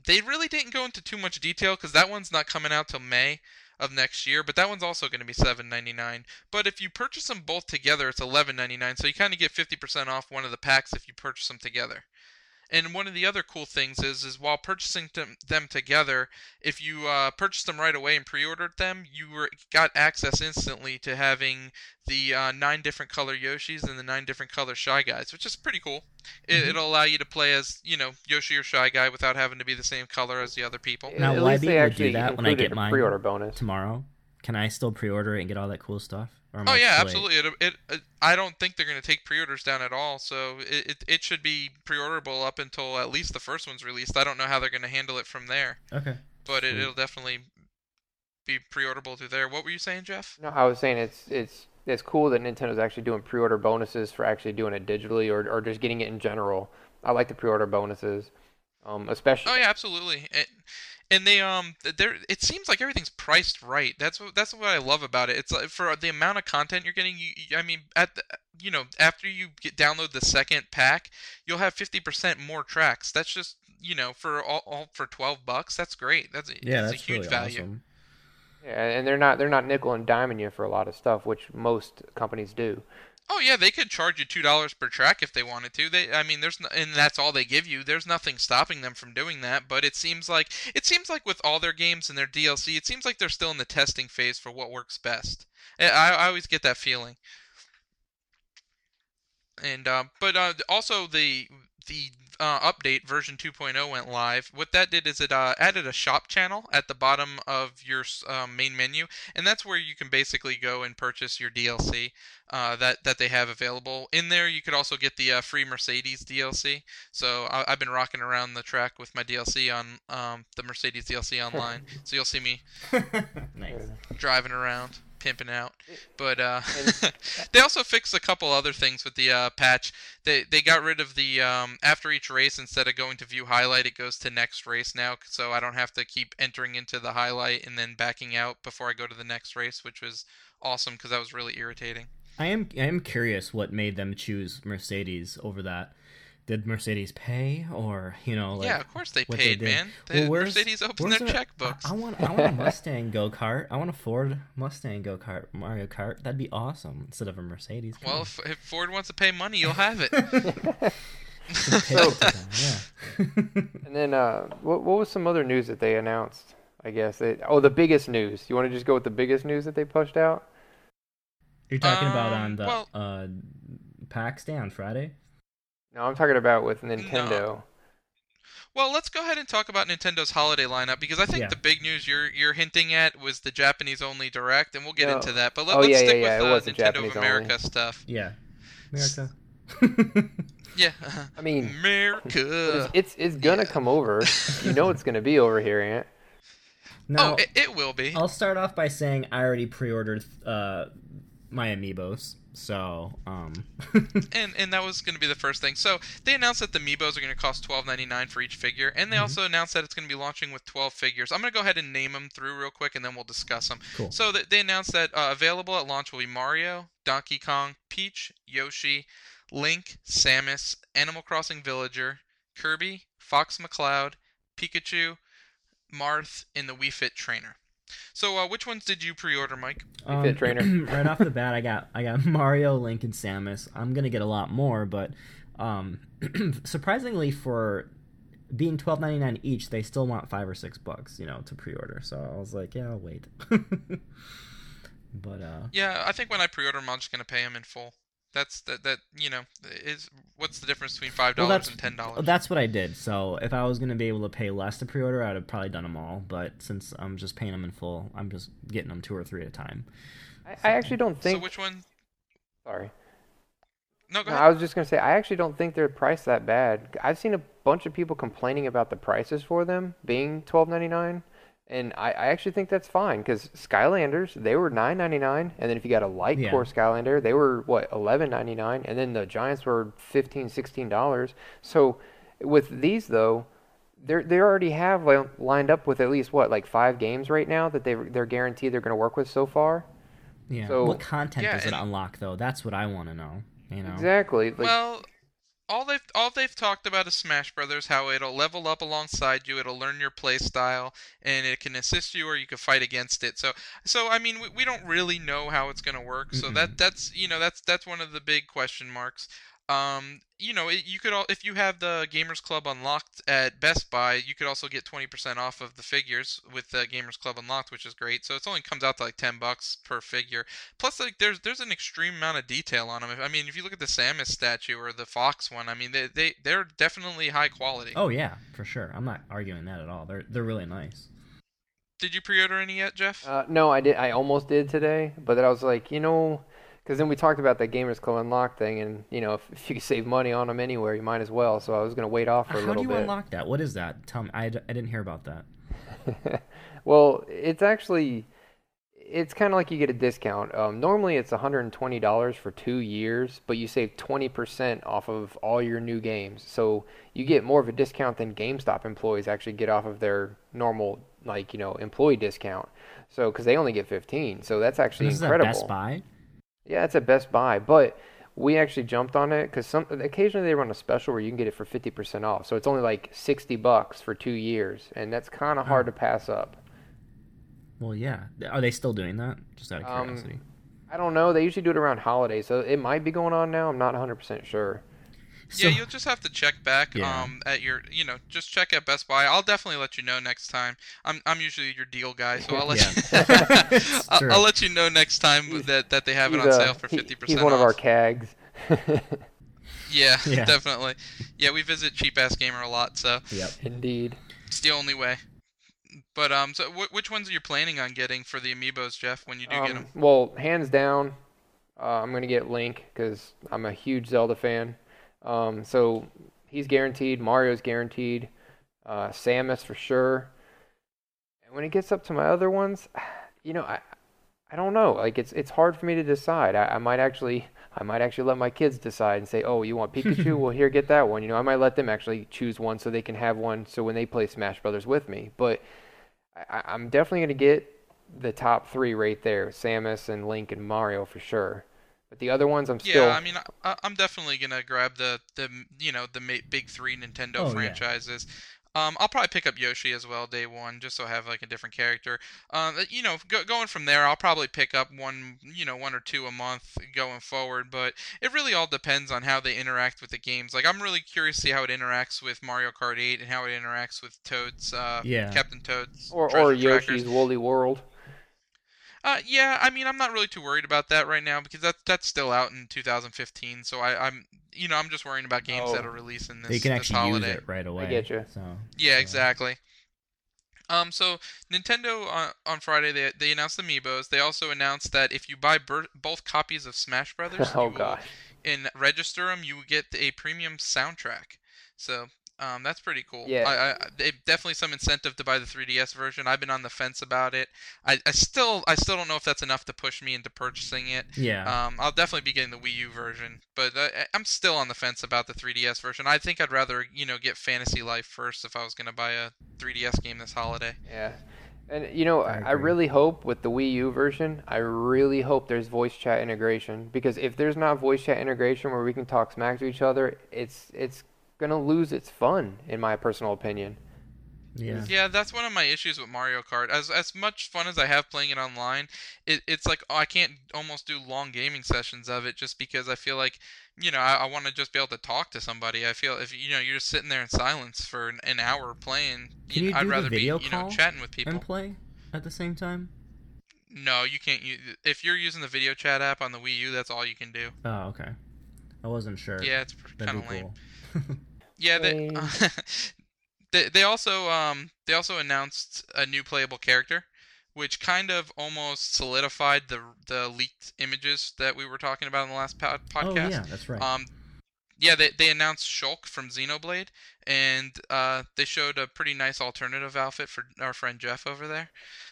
they really didn't go into too much detail because that one's not coming out till May of next year, but that one's also going to be $7.99. But if you purchase them both together, it's $11.99, so you kind of get 50% off one of the packs if you purchase them together. And one of the other cool things is, is while purchasing them, them together, if you uh, purchased them right away and pre-ordered them, you were got access instantly to having the uh, nine different color Yoshis and the nine different color Shy Guys, which is pretty cool. It, Mhm. It'll allow you to play as you know Yoshi or Shy Guy without having to be the same color as the other people. Now, At will I least be able to do that when I get my pre-order bonus. tomorrow? Can I still pre-order it and get all that cool stuff? Or am Oh yeah, late? absolutely. It, it, it I don't think they're going to take pre-orders down at all. So it, it it should be pre-orderable up until at least the first one's released. I don't know how they're going to handle it from there, Okay. but it, it'll definitely be pre-orderable through there. What were you saying, Jeff? No, I was saying it's it's it's cool that Nintendo's actually doing pre-order bonuses for actually doing it digitally or or just getting it in general. I like the pre-order bonuses, um, especially. Oh yeah, absolutely. And, and they um there it seems like everything's priced right. That's what that's what I love about it. It's like for the amount of content you're getting. You, you- I mean, at the, you know after you get download the second pack, you'll have 50% more tracks. That's just you know for all, all for 12 bucks. That's great. That's Yeah, that's, that's a huge really value. awesome. Yeah, and they're not they're not nickel and diming you for a lot of stuff, which most companies do. Oh yeah, they could charge you two dollars per track if they wanted to. They, I mean, there's no, and that's all they give you. There's nothing stopping them from doing that. But it seems like it seems like with all their games and their DLC, it seems like they're still in the testing phase for what works best. I, I always get that feeling. And uh, but uh, also the the uh, update version 2.0 went live. What that did is it uh, added a shop channel at the bottom of your um, main menu, and that's where you can basically go and purchase your DLC uh, that that they have available. In there, you could also get the uh, free Mercedes DLC. So I, I've been rocking around the track with my DLC on um, the Mercedes DLC online. so you'll see me nice. driving around, pimping out. But uh, they also fixed a couple other things with the uh, patch. They they got rid of the um, after each race instead of going to view highlight, it goes to next race now. So I don't have to keep entering into the highlight and then backing out before I go to the next race, which was awesome because that was really irritating. I am I am curious what made them choose Mercedes over that. Did Mercedes pay, or you know, like, yeah, of course they what they paid, did. man. Well, where's- Mercedes opened their a- checkbooks. I, I want I want a Mustang go kart. I want a Ford Mustang go kart Mario Kart. That'd be awesome instead of a Mercedes. Come well, if, if Ford wants to pay money, you'll have it. Just pay it to them, yeah. And then uh, what what was some other news that they announced? I guess they, oh the biggest news. You want to just go with the biggest news that they pushed out? You're talking about Um, on the well- uh, PAX Day on Friday. No, I'm talking about with Nintendo. Well, let's go ahead and talk about Nintendo's holiday lineup because I think Yeah. the big news you're you're hinting at was the Japanese only direct, and we'll get No. into that. But let, Oh, us yeah, stick yeah, yeah, with was uh, the Nintendo Japanese of only. America stuff. Yeah, America. Yeah, I mean, America. it's it's, it's gonna Yeah. come over. you know it's gonna be over here, Ant. now, oh, it, it will be. I'll start off by saying I already pre-ordered uh, my amiibos, so um, and and that was going to be the first thing. So they announced that the Amiibos are going to cost twelve ninety nine for each figure, and they Mhm. also announced that it's going to be launching with twelve figures. I'm going to go ahead and name them through real quick, and then we'll discuss them. cool. So th- they announced that uh, available at launch will be Mario, Donkey Kong, Peach, Yoshi, Link, Samus, Animal Crossing Villager, Kirby, Fox McCloud, Pikachu, Marth, and the Wii Fit Trainer. So uh, which ones did you pre-order, Mike? Um, Fit trainer. right off the bat, I got I got Mario, Link, and Samus. I'm gonna get a lot more, but um, surprisingly for being twelve ninety nine each, they still want five or six bucks, you know, to pre-order. So I was like, yeah, I'll wait. but uh, Yeah, I think when I pre-order them, I'm just going to pay them in full. That's that that you know is what's the difference between five dollars that's and ten dollars? that's what I did. So if I was gonna be able to pay less to pre-order, I'd have probably done them all. But since I'm just paying them in full, I'm just getting them two or three at a time. I, I actually don't think. So which one? Sorry. No, go No. I was just gonna say I actually don't think they're priced that bad. I've seen a bunch of people complaining about the prices for them being twelve ninety nine, and I, I actually think that's fine because Skylanders they were nine ninety nine, and then if you got a light Yeah. core Skylander they were what eleven ninety nine, and then the Giants were 15 16 dollars. So with these though, they they already have like, lined up with at least what like five games right now that they they're guaranteed they're gonna work with so far. Yeah. So- what content Yeah, does it and- unlock though? That's what I want to know. You know. Exactly. Like, well, all they've all they've talked about is Smash Brothers, how it'll level up alongside you, it'll learn your play style, and it can assist you or you can fight against it. So, so I mean, we, we don't really know how it's gonna work. So Mm-mm. that that's you know that's that's one of the big question marks. Um, you know, it, you could all if you have the Gamers Club unlocked at Best Buy, you could also get 20% off of the figures with the Gamers Club unlocked, which is great. So it's only comes out to like 10 bucks per figure. Plus, like there's there's an extreme amount of detail on them. I mean, if you look at the Samus statue or the Fox one, I mean, they they they're definitely high quality. Oh yeah, for sure. I'm not arguing that at all. They're they're really nice. Did you pre-order any yet, Jeff? Uh, no, I did. I almost did today, but then I was like, you know, because then we talked about that Gamers Club Unlock thing, and you know, if, if you could save money on them anywhere, you might as well. So I was gonna wait off for a How little do you bit. unlock that? What is that? Tell me. I, d- I didn't hear about that. well, it's actually, it's kind of like you get a discount. Um, normally it's $120 for two years, but you save 20% off of all your new games. So you get more of a discount than GameStop employees actually get off of their normal, like you know, employee discount. So because they only get 15, so that's actually this incredible. is Best Buy. Yeah, it's at Best Buy, but we actually jumped on it because some occasionally they run a special where you can get it for 50% off. So it's only like 60 bucks for two years, and that's kind of hard to pass up. Well, yeah. Are they still doing that? Just out of Um, curiosity. I don't know. They usually do it around holidays, so it might be going on now. I'm not 100% sure. So, yeah, you'll just have to check back Yeah. um at your you know just check at Best Buy. I'll definitely let you know next time. I'm I'm usually your deal guy, so I'll let Yeah. you I'll, I'll let you know next time He's- that that they have it on uh, sale for he- fifty percent He's one of our cags. Yeah, Yeah. definitely. Yeah, we visit Cheap Ass Gamer a lot, so Yep. Indeed. it's the only way. But um, so wh- which ones are you planning on getting for the amiibos, Jeff? When you do get Um, them? well, hands down, uh, I'm gonna get Link because I'm a huge Zelda fan. Um, so he's guaranteed. Mario's guaranteed. Uh, Samus for sure. And when it gets up to my other ones, you know, I I don't know. Like it's it's hard for me to decide. I, I might actually I might actually let my kids decide and say, oh, you want Pikachu? well, here, get that one. You know, I might let them actually choose one so they can have one. So when they play Smash Brothers with me, but I, I'm definitely gonna get the top three right there: Samus and Link and Mario for sure. But the other ones, I'm still. Yeah, I mean, I, I'm definitely gonna grab the the you know the ma- big three Nintendo Oh, yeah. franchises. Um, I'll probably pick up Yoshi as well day one, just so I have like a different character. Um, you know, go, going from there, I'll probably pick up one, you know, one or two a month going forward. But it really all depends on how they interact with the games. Like, I'm really curious to see how it interacts with Mario Kart 8 and how it interacts with Toad's, uh, Yeah. Captain Toad's or Treasure or Trackers. Yoshi's Woolly World. Uh, yeah, I mean, I'm not really too worried about that right now because that's that's still out in 2015. So I, I'm, you know, I'm just worrying about games Oh. that'll release in this, They can this actually use it right away. I get you. So Yeah, so- exactly. Um, so Nintendo on, on Friday they they announced the Amiibos. They also announced that if you buy ber- both copies of Smash Brothers, oh you will, gosh. and register them, you will get a premium soundtrack. So um, that's pretty cool. Yeah. I, I, they definitely some incentive to buy the 3DS version. I've been on the fence about it. I, I still I still don't know if that's enough to push me into purchasing it. Yeah. Um, I'll definitely be getting the Wii U version, but uh, I'm still on the fence about the 3DS version. I think I'd rather, you know, get Fantasy Life first if I was gonna buy a 3DS game this holiday. Yeah. And you know, I I, I really hope with the Wii U version, I really hope there's voice chat integration because if there's not voice chat integration where we can talk smack to each other, it's it's gonna lose its fun, in my personal opinion. yeah. Yeah, that's one of my issues with Mario Kart. As as much fun as I have playing it online, it, it's like oh, I can't almost do long gaming sessions of it just because I feel like, you know, I, I want to just be able to talk to somebody. I feel if you know you're just sitting there in silence for an, an hour playing, Can you I'd rather video be you know chatting with people. And play at the same time. No, you can't use. If you're using the video chat app on the Wii U, that's all you can do. Oh, okay. I wasn't sure. Yeah, it's That'd kind be of lame. cool. Yeah, they, they they also um they also announced a new playable character, which kind of almost solidified the the leaked images that we were talking about in the last pod- oh podcast. yeah, that's right. Um, yeah, they they announced Shulk from Xenoblade, and uh, they showed a pretty nice alternative outfit for our friend Jeff over there.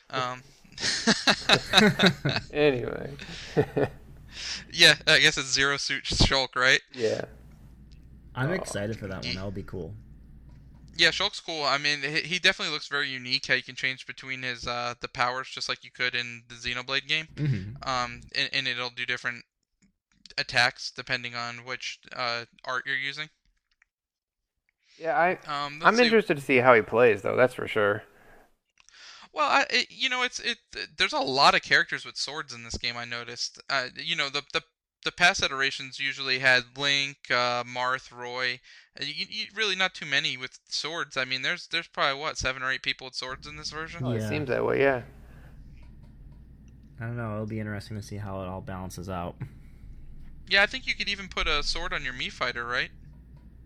Um, Anyway. yeah, I guess it's Zero Suit Shulk, right? yeah. I'm oh, excited for that one. That'll be cool. Yeah, Shulk's cool. I mean, he he definitely looks very unique. How you can change between his uh the powers just like you could in the Xenoblade game. hmm Um, and, and it'll do different attacks depending on which uh art you're using. Yeah, I um, I'm see. interested to see how he plays though, that's for sure. Well, I, it, you know, it's it. There's a lot of characters with swords in this game. I noticed. Uh, you know, the the the past iterations usually had Link, uh, Marth, Roy. Uh, You, you, really not too many with swords. I mean, there's there's probably what seven or eight people with swords in this version. Oh, Yeah. It seems that way, yeah. I don't know. It'll be interesting to see how it all balances out. Yeah, I think you could even put a sword on your Mii fighter, right?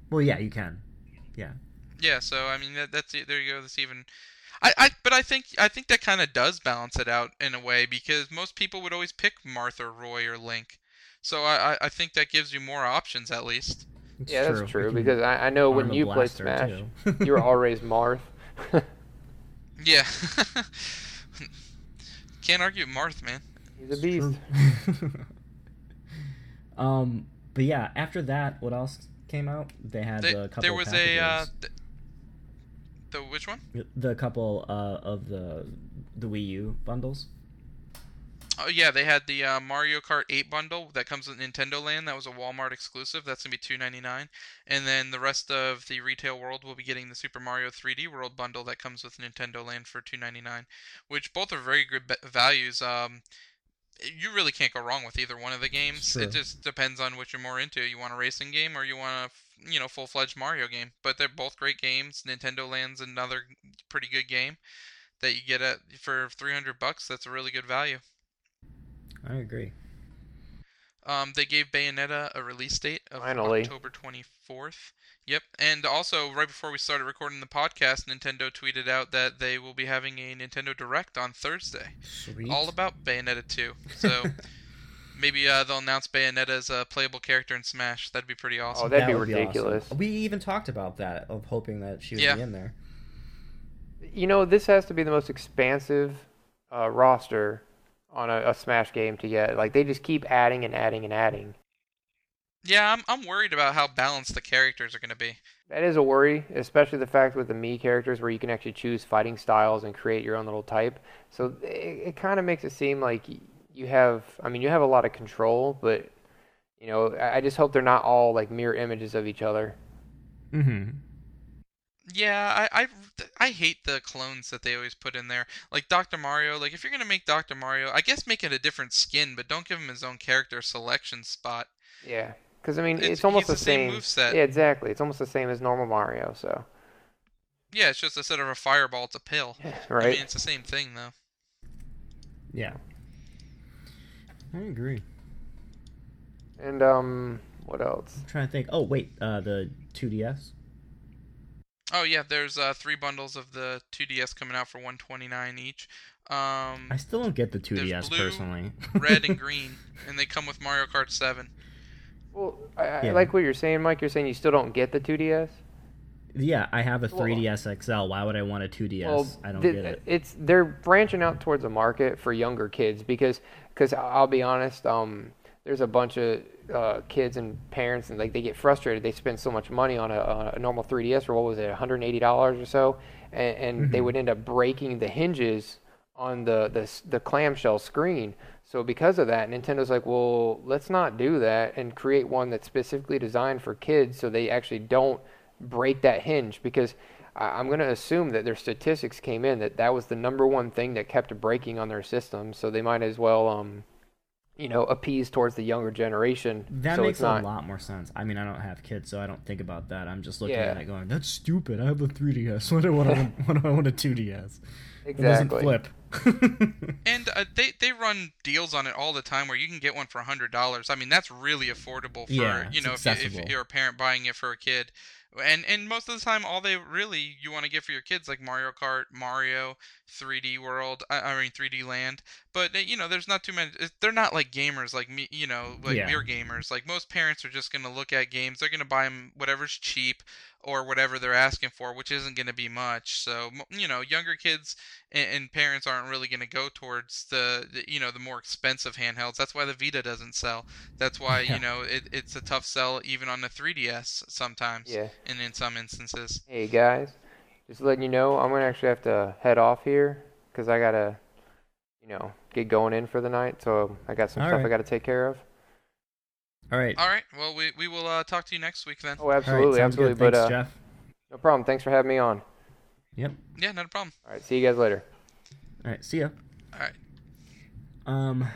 Well, yeah, you can. Yeah. Yeah, so I mean that, that's it. There you go. That's even. I, I but I think I think that kind of does balance it out in a way because most people would always pick Martha, Roy, or Link. So I, I- I think that gives you more options at least. It's yeah, true. that's true because I, I know when you played Smash, you were always Marth. Yeah. Can't argue with Marth, man. He's a beast. Um, but yeah, after that, what else came out? They had They- the couple there was a uh, th- the which one? the couple uh, of the the Wii U bundles. Oh yeah, they had the uh, Mario Kart 8 bundle that comes with Nintendo Land. That was a Walmart exclusive. That's gonna be 2.99, and then the rest of the retail world will be getting the Super Mario 3D World bundle that comes with Nintendo Land for 2.99, which both are very good be- values. Um, you really can't go wrong with either one of the games. True. It just depends on what you're more into. You want a racing game or you want a you know full-fledged Mario game. But they're both great games. Nintendo Land's another pretty good game that you get at for 300 bucks. That's a really good value. I agree. Um, they gave Bayonetta a release date of Finally. October 24th. Yep, and also right before we started recording the podcast, Nintendo tweeted out that they will be having a Nintendo Direct on Thursday, Sweet. all about Bayonetta 2. So maybe uh, they'll announce Bayonetta as a playable character in Smash. That'd be pretty awesome. Oh, that'd That be would awesome. ridiculous. We even talked about that of hoping that she would Yeah. be in there. You know, this has to be the most expansive uh, roster on a, a Smash game to get. Like they just keep adding and adding and adding. Yeah, I'm I'm worried about how balanced the characters are going to be. That is a worry, especially the fact with the Mii characters where you can actually choose fighting styles and create your own little type. So it, it kind of makes it seem like you have, I mean, you have a lot of control, but you know, I I just hope they're not all like mirror images of each other. Mm-hmm. Yeah, I, I, I hate the clones that they always put in there. Like Dr. Mario, like if you're gonna make Dr. Mario, I guess make it a different skin, but don't give him his own character selection spot. Yeah, because I mean, It's- it's, almost the the same same. moveset. Yeah, exactly. It's almost the same as normal Mario. So Yeah, it's just instead of a fireball, it's a pill. right. I mean, it's the same thing though. Yeah. I agree. And um, what else? I'm trying to think. Oh wait, uh, the 2DS. Oh yeah, there's uh, three bundles of the 2DS coming out for 129 each. Um, I still don't get the 2DS blue, personally. red and green, and they come with Mario Kart 7. Well, I, I Yeah. like what you're saying, Mike. You're saying you still don't get the 2DS. Yeah, I have a 3DS XL. Why would I want a 2DS? Well, I don't th- get it. It's they're branching out towards a market for younger kids because because I'll be honest, um, there's a bunch of uh, kids and parents and like they get frustrated. They spend so much money on a, on a normal 3DS or what was it, 180 dollars or so, and, and they Mhm. would end up breaking the hinges on the, the the clamshell screen. So because of that, Nintendo's like, well, let's not do that and create one that's specifically designed for kids, so they actually don't break that hinge because I'm going to assume that their statistics came in that that was the number one thing that kept breaking on their system. So they might as well, um, you know, appease towards the younger generation. That so makes it's not, a lot more sense. I mean, I don't have kids, so I don't think about that. I'm just looking Yeah. at it going, "That's stupid. I have a 3DS. What do I want? what do I want a 2DS? Exactly. It doesn't flip." And uh, they they run deals on it all the time where you can get one for a hundred dollars. I mean, that's really affordable for Yeah, you know if, if you're a parent buying it for a kid. And and most of the time, all they really you want to get for your kids like Mario Kart, Mario, 3D World, I, I mean 3D Land. But you know, there's not too many. They're not like gamers like me. You know, like Yeah. we're gamers. Like most parents are just gonna look at games. They're gonna buy them whatever's cheap or whatever they're asking for, which isn't gonna be much. So you know, younger kids and, and parents aren't really going to go towards the, the you know the more expensive handhelds. That's why the Vita doesn't sell. That's why Yeah. you know it, it's a tough sell even on the 3DS sometimes, Yeah. and in some instances. Hey guys, just letting you know, I'm gonna actually have to head off here because I gotta, you know, get going in for the night. So I got some All stuff right. I gotta take care of. All right. All right, well we we will uh, talk to you next week then. Oh, absolutely, sounds absolutely. Good. But uh, Jeff. no problem. Thanks for having me on. Yep. Yeah, not a problem. All right, see you guys later. All right. See ya. All right. Um,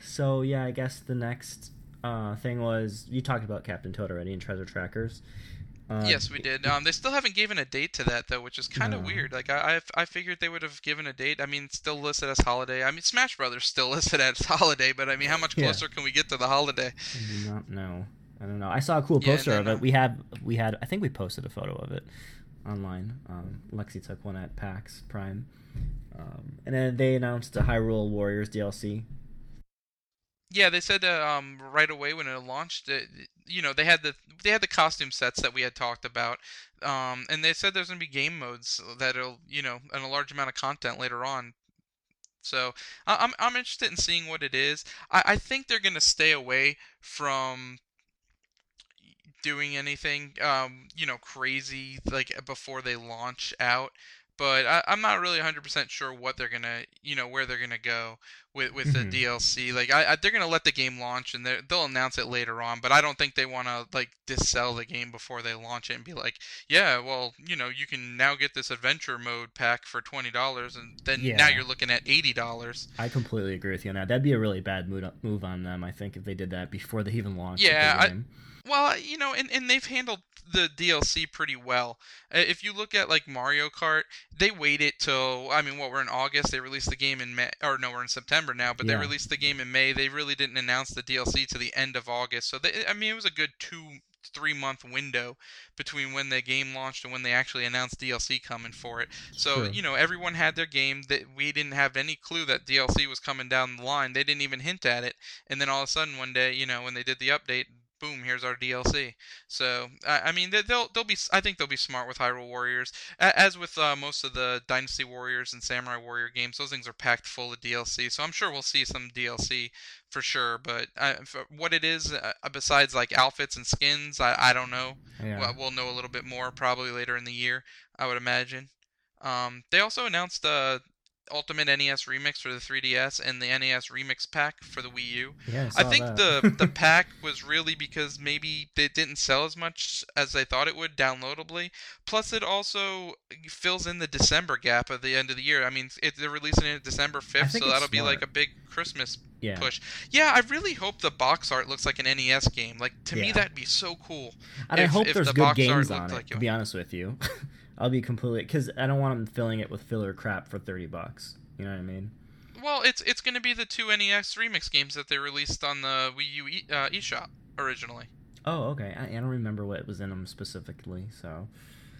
so yeah, I guess the next uh thing was you talked about Captain Toad already and Treasure Trackers. Uh, yes, we did. Um, they still haven't given a date to that though, which is kind of No. weird. Like I, I, I figured they would have given a date. I mean, still listed as holiday. I mean, Smash Brothers still listed as holiday, but I mean, how much Yeah. closer can we get to the holiday? I do not know. I don't know. I saw a cool Yeah, poster of it. We had we had I think we posted a photo of it online. Um, Lexi took one at PAX Prime. Um, and then they announced the Hyrule Warriors DLC. Yeah, they said um right away when it launched, that, you know, they had the they had the costume sets that we had talked about, um, and they said there's gonna be game modes that'll you know and a large amount of content later on. So I- I'm I'm interested in seeing what it is. I, I think they're gonna stay away from doing anything um you know crazy like before they launch out. But I, I'm not really 100% sure what they're gonna, you know, where they're gonna go with with Mhm. the DLC. Like, I, I they're gonna let the game launch and they'll announce it later on. But I don't think they want to like dissell the game before they launch it and be like, yeah, well, you know, you can now get this adventure mode pack for twenty dollars, and then now you're looking at eighty dollars. I completely agree with you on that. That'd be a really bad move move on them. I think if they did that before they even launched. Yeah, the I- game. Well, you know, and, and they've handled the DLC pretty well. Uh, If you look at like Mario Kart, they waited till I mean, what we're in August. They released the game in May, or no, we're in September now. But they released the game in May. They really didn't announce the DLC to the end of August. So they, I mean, it was a good two, three month window between when the game launched and when they actually announced DLC coming for it. So True. you know, everyone had their game. That we didn't have any clue that DLC was coming down the line. They didn't even hint at it. And then all of a sudden, one day, you know, when they did the update, boom, here's our DLC. So I, I mean, they- they'll they'll be. I think they'll be smart with Hyrule Warriors, A- as with uh, most of the Dynasty Warriors and Samurai Warrior games. Those things are packed full of DLC. So I'm sure we'll see some DLC for sure. But uh, for what it is, uh, besides like outfits and skins, I, I don't know. yeah. Well, we'll know a little bit more probably later in the year, I would imagine. Um, they also announced uh, Ultimate NES Remix for the 3DS and the NES Remix pack for the Wii U. yeah, I saw think that. the the pack was really because maybe it didn't sell as much as they thought it would downloadably. Plus, it also fills in the December gap of the end of the year. I mean, it, they're releasing it December fifth, so that'll be like a big Christmas yeah. push. Yeah, I really hope the box art looks like an NES game. Like to me, that'd be so cool. And I hope if there's the good games on it. like to be honest with you, I'll be completely because I don't want them filling it with filler crap for thirty bucks. You know what I mean? Well, it's it's going to be the two NES remix games that they released on the Wii U e, uh, eShop originally. Oh, okay. I, I don't remember what was in them specifically. So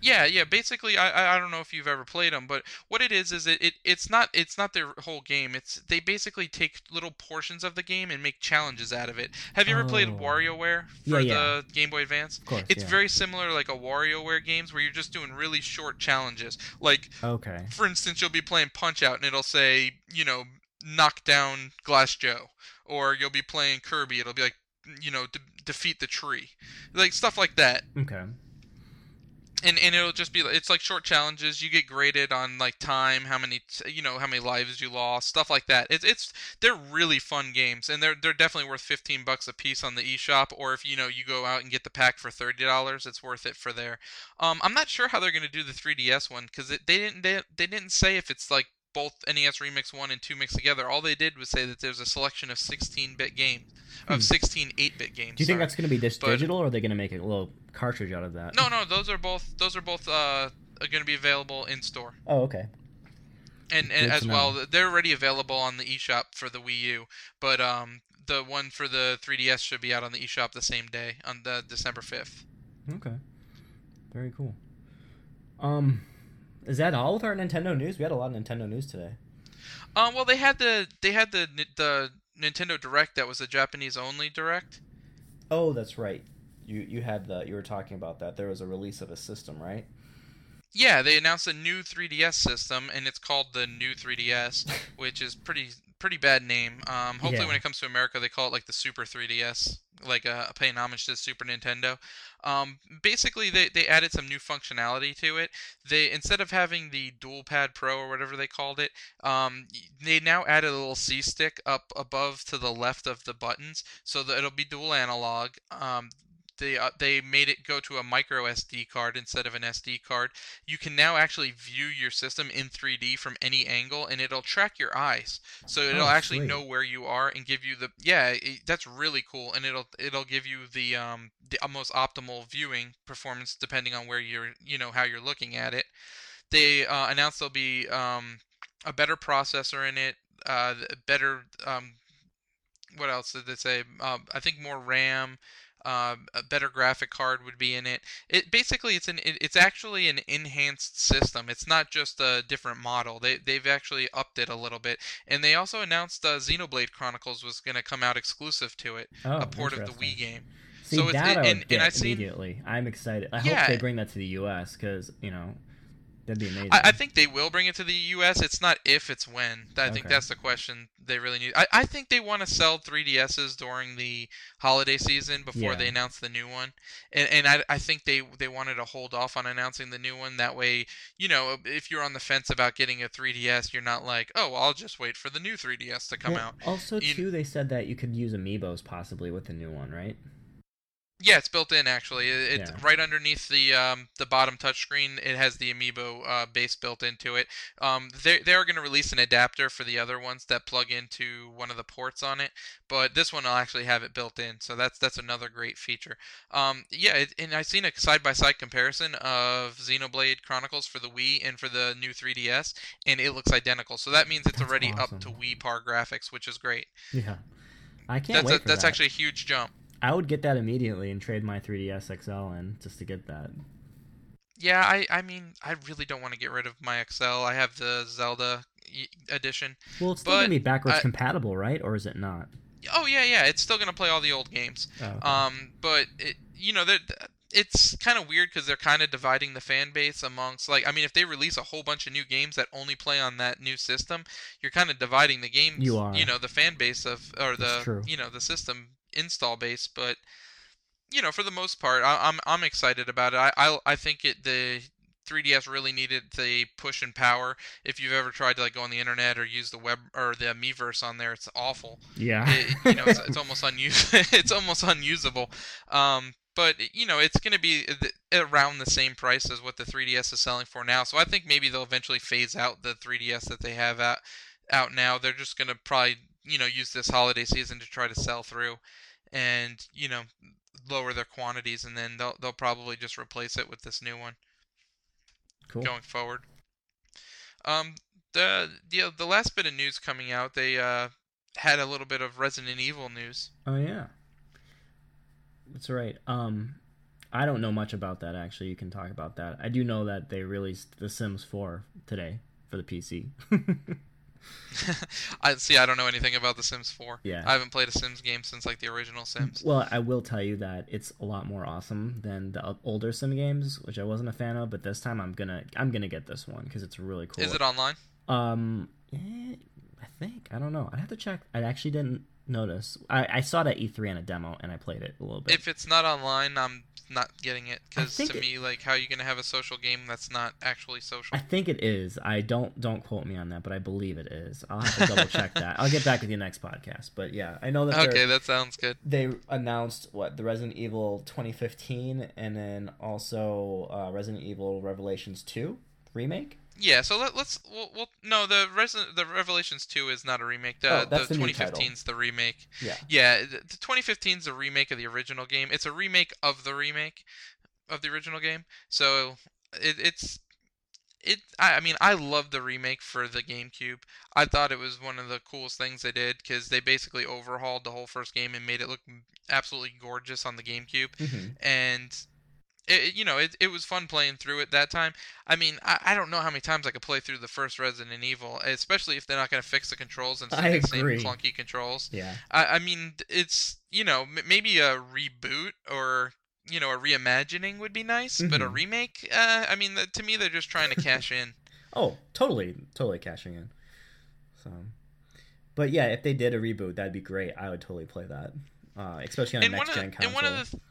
Yeah, yeah. Basically, I I- don't know if you've ever played them, but what it is is it, it it's not it's not their whole game. It's they basically take little portions of the game and make challenges out of it. Have you ever played Oh. WarioWare Yeah, for yeah. the Game Boy Advance? of course, It's yeah. very similar like a WarioWare games where you're just doing really short challenges. Like okay. for instance, you'll be playing Punch Out and it'll say, you know, knock down Glass Joe, or you'll be playing Kirby, it'll be like, you know, de- defeat the tree, like stuff like that. Okay. And and it'll just be it's like short challenges. You get graded on like time, how many you know how many lives you lost, stuff like that. It's it's they're really fun games, and they're they're definitely worth fifteen bucks a piece on the eShop. Or if you know you go out and get the pack for thirty dollars, it's worth it for there. Um, I'm not sure how they're gonna do the 3DS one because they didn't they, they didn't say if it's like both NES Remix 1 and 2 mixed together. All they did was say that there's a selection of 16-bit games, of Hmm. 16 8-bit games. Do you think sorry. that's going to be just But- digital, or are they going to make a little cartridge out of that? No, no, those are both those are both uh going to be available in store. Oh, okay. And, and as well, they're already available on the eShop for the Wii U, but um the one for the 3DS should be out on the eShop the same day on the December 5th. Okay. Very cool. Um, is that all with our Nintendo news? We had a lot of Nintendo news today. Um, well, they had the they had the the Nintendo Direct that was a Japanese only Direct. Oh, that's right. You you had the you were talking about that. There was a release of a system, right? Yeah, they announced a new 3DS system, and it's called the new 3DS, which is pretty pretty bad name. Um, hopefully, Yeah. when it comes to America, they call it like the Super 3DS, like uh, paying homage to Super Nintendo. Um, basically, they, they added some new functionality to it. They instead of having the Dual Pad Pro or whatever they called it, um, they now added a little C stick up above to the left of the buttons, so that it'll be dual analog. They uh, they made it go to a micro SD card instead of an SD card you can now actually view your system in 3D from any angle, and it'll track your eyes. So it'll Oh, actually sweet. know where you are and give you the yeah. It, that's really cool, and it'll it'll give you the um the most optimal viewing performance depending on where you're you know how you're looking at it. They uh, announced there'll be um a better processor in it, uh, better um what else did they say? Um, I think more RAM. Uh, a better graphic card would be in it. It basically it's an it, it's actually an enhanced system. It's not just a different model. They they've actually upped it a little bit, and they also announced uh, Xenoblade Chronicles was going to come out exclusive to it, Oh, a port of the. Wii game. See, So it's- that I would and get I've seen- immediately. I'm excited. I Yeah. hope they bring that to the U.S. because you know that'd be amazing. I, I think they will bring it to the U.S. It's not if, it's when. I think that's the question they really need. I, I think they want to sell 3DSs during the holiday season before Yeah. they announce the new one, and and I, I think they they wanted to hold off on announcing the new one. That way, you know, if you're on the fence about getting a 3DS, you're not like, oh, I'll just wait for the new 3DS to come Well, out. Also, You- too, they said that you could use amiibos possibly with the new one, right? Yeah, it's built in actually. It, It's Yeah. right underneath the um, the bottom touchscreen. It has the Amiibo uh, base built into it. Um, they they are going to release an adapter for the other ones that plug into one of the ports on it, but this one will actually have it built in. So that's that's another great feature. Um, yeah, it, and I've seen a side by side comparison of Xenoblade Chronicles for the Wii and for the new 3DS, and it looks identical. So that means it's That's already awesome. up to Wii par graphics, which is great. Yeah. I can't That's wait a, that's that. actually a huge jump. I would get that immediately and trade my 3DS XL in just to get that. Yeah, I, I mean, I really don't want to get rid of my XL. I have the Zelda edition. Well, it's still But gonna be backwards I- compatible, right? Or is it not? Oh yeah, yeah, it's still gonna play all the old games. Oh, okay. Um, but it, you know, that it's kind of weird because they're kind of dividing the fan base amongst like, I mean, if they release a whole bunch of new games that only play on that new system, you're kind of dividing the games. You are. You know, the fan base of or That's the true. you know the system install base, but you know, for the most part, I, I'm I'm excited about it. I I, I think it the 3DS really needed the push and power. If you've ever tried to like go on the internet or use the web or the Miiverse on there, it's awful. yeah. It, you know, it's, it's almost unusable. it's almost unusable. Um, but you know, it's going to be th- around the same price as what the 3DS is selling for now. So I think maybe they'll eventually phase out the 3DS that they have out out now. They're just going to probably you know use this holiday season to try to sell through, and you know lower their quantities, and then they'll they'll probably just replace it with this new one cool. going forward. Um, the the the last bit of news coming out, they uh had a little bit of Resident Evil news. Oh yeah. That's right. Um, I don't know much about that actually. You can talk about that. I do know that they released The Sims 4 today for the PC. I see. I don't know anything about The Sims 4. Yeah. I haven't played a Sims game since like the original Sims. well, I will tell you that it's a lot more awesome than the older Sim games, which I wasn't a fan of. But this time, I'm gonna I'm gonna get this one because it's really cool. Is it online? Um, eh, I think I don't know. I'd have to check. I actually didn't notice. I, I saw that E3 in a demo and I played it a little bit. If it's not online, I'm not getting it because to it- me, like, how are you gonna have a social game that's not actually social? I think it is. I don't don't quote me on that, but I believe it is. I'll have to double check that. I'll get back with you next podcast. But yeah, I know that Okay, that sounds good. they announced what the Resident Evil 2015 and then also uh, Resident Evil Revelations 2 remake. Yeah, so let, let's we'll, we'll no the the Revelations 2 is not a remake. The Oh, that's the the new 2015 is the remake. Yeah. Yeah, the the 2015 is a remake of the original game. It's a remake of the remake of the original game. So it, it's it. I, I mean, I love the remake for the GameCube. I thought it was one of the coolest things they did because they basically overhauled the whole first game and made it look absolutely gorgeous on the GameCube. hmm And it, you know, it, it was fun playing through it that time. I mean, I, I don't know how many times I could play through the first Resident Evil, especially if they're not going to fix the controls and the same clunky controls. Yeah. I, I mean, it's you know m- maybe a reboot or you know a reimagining would be nice, but a Mhm. remake, uh, I mean, th- to me they're just trying to cash in. Oh, totally, totally cashing in. So, but yeah, if they did a reboot, that'd be great. I would totally play that, uh, especially on and next gen the, console. and one of the th-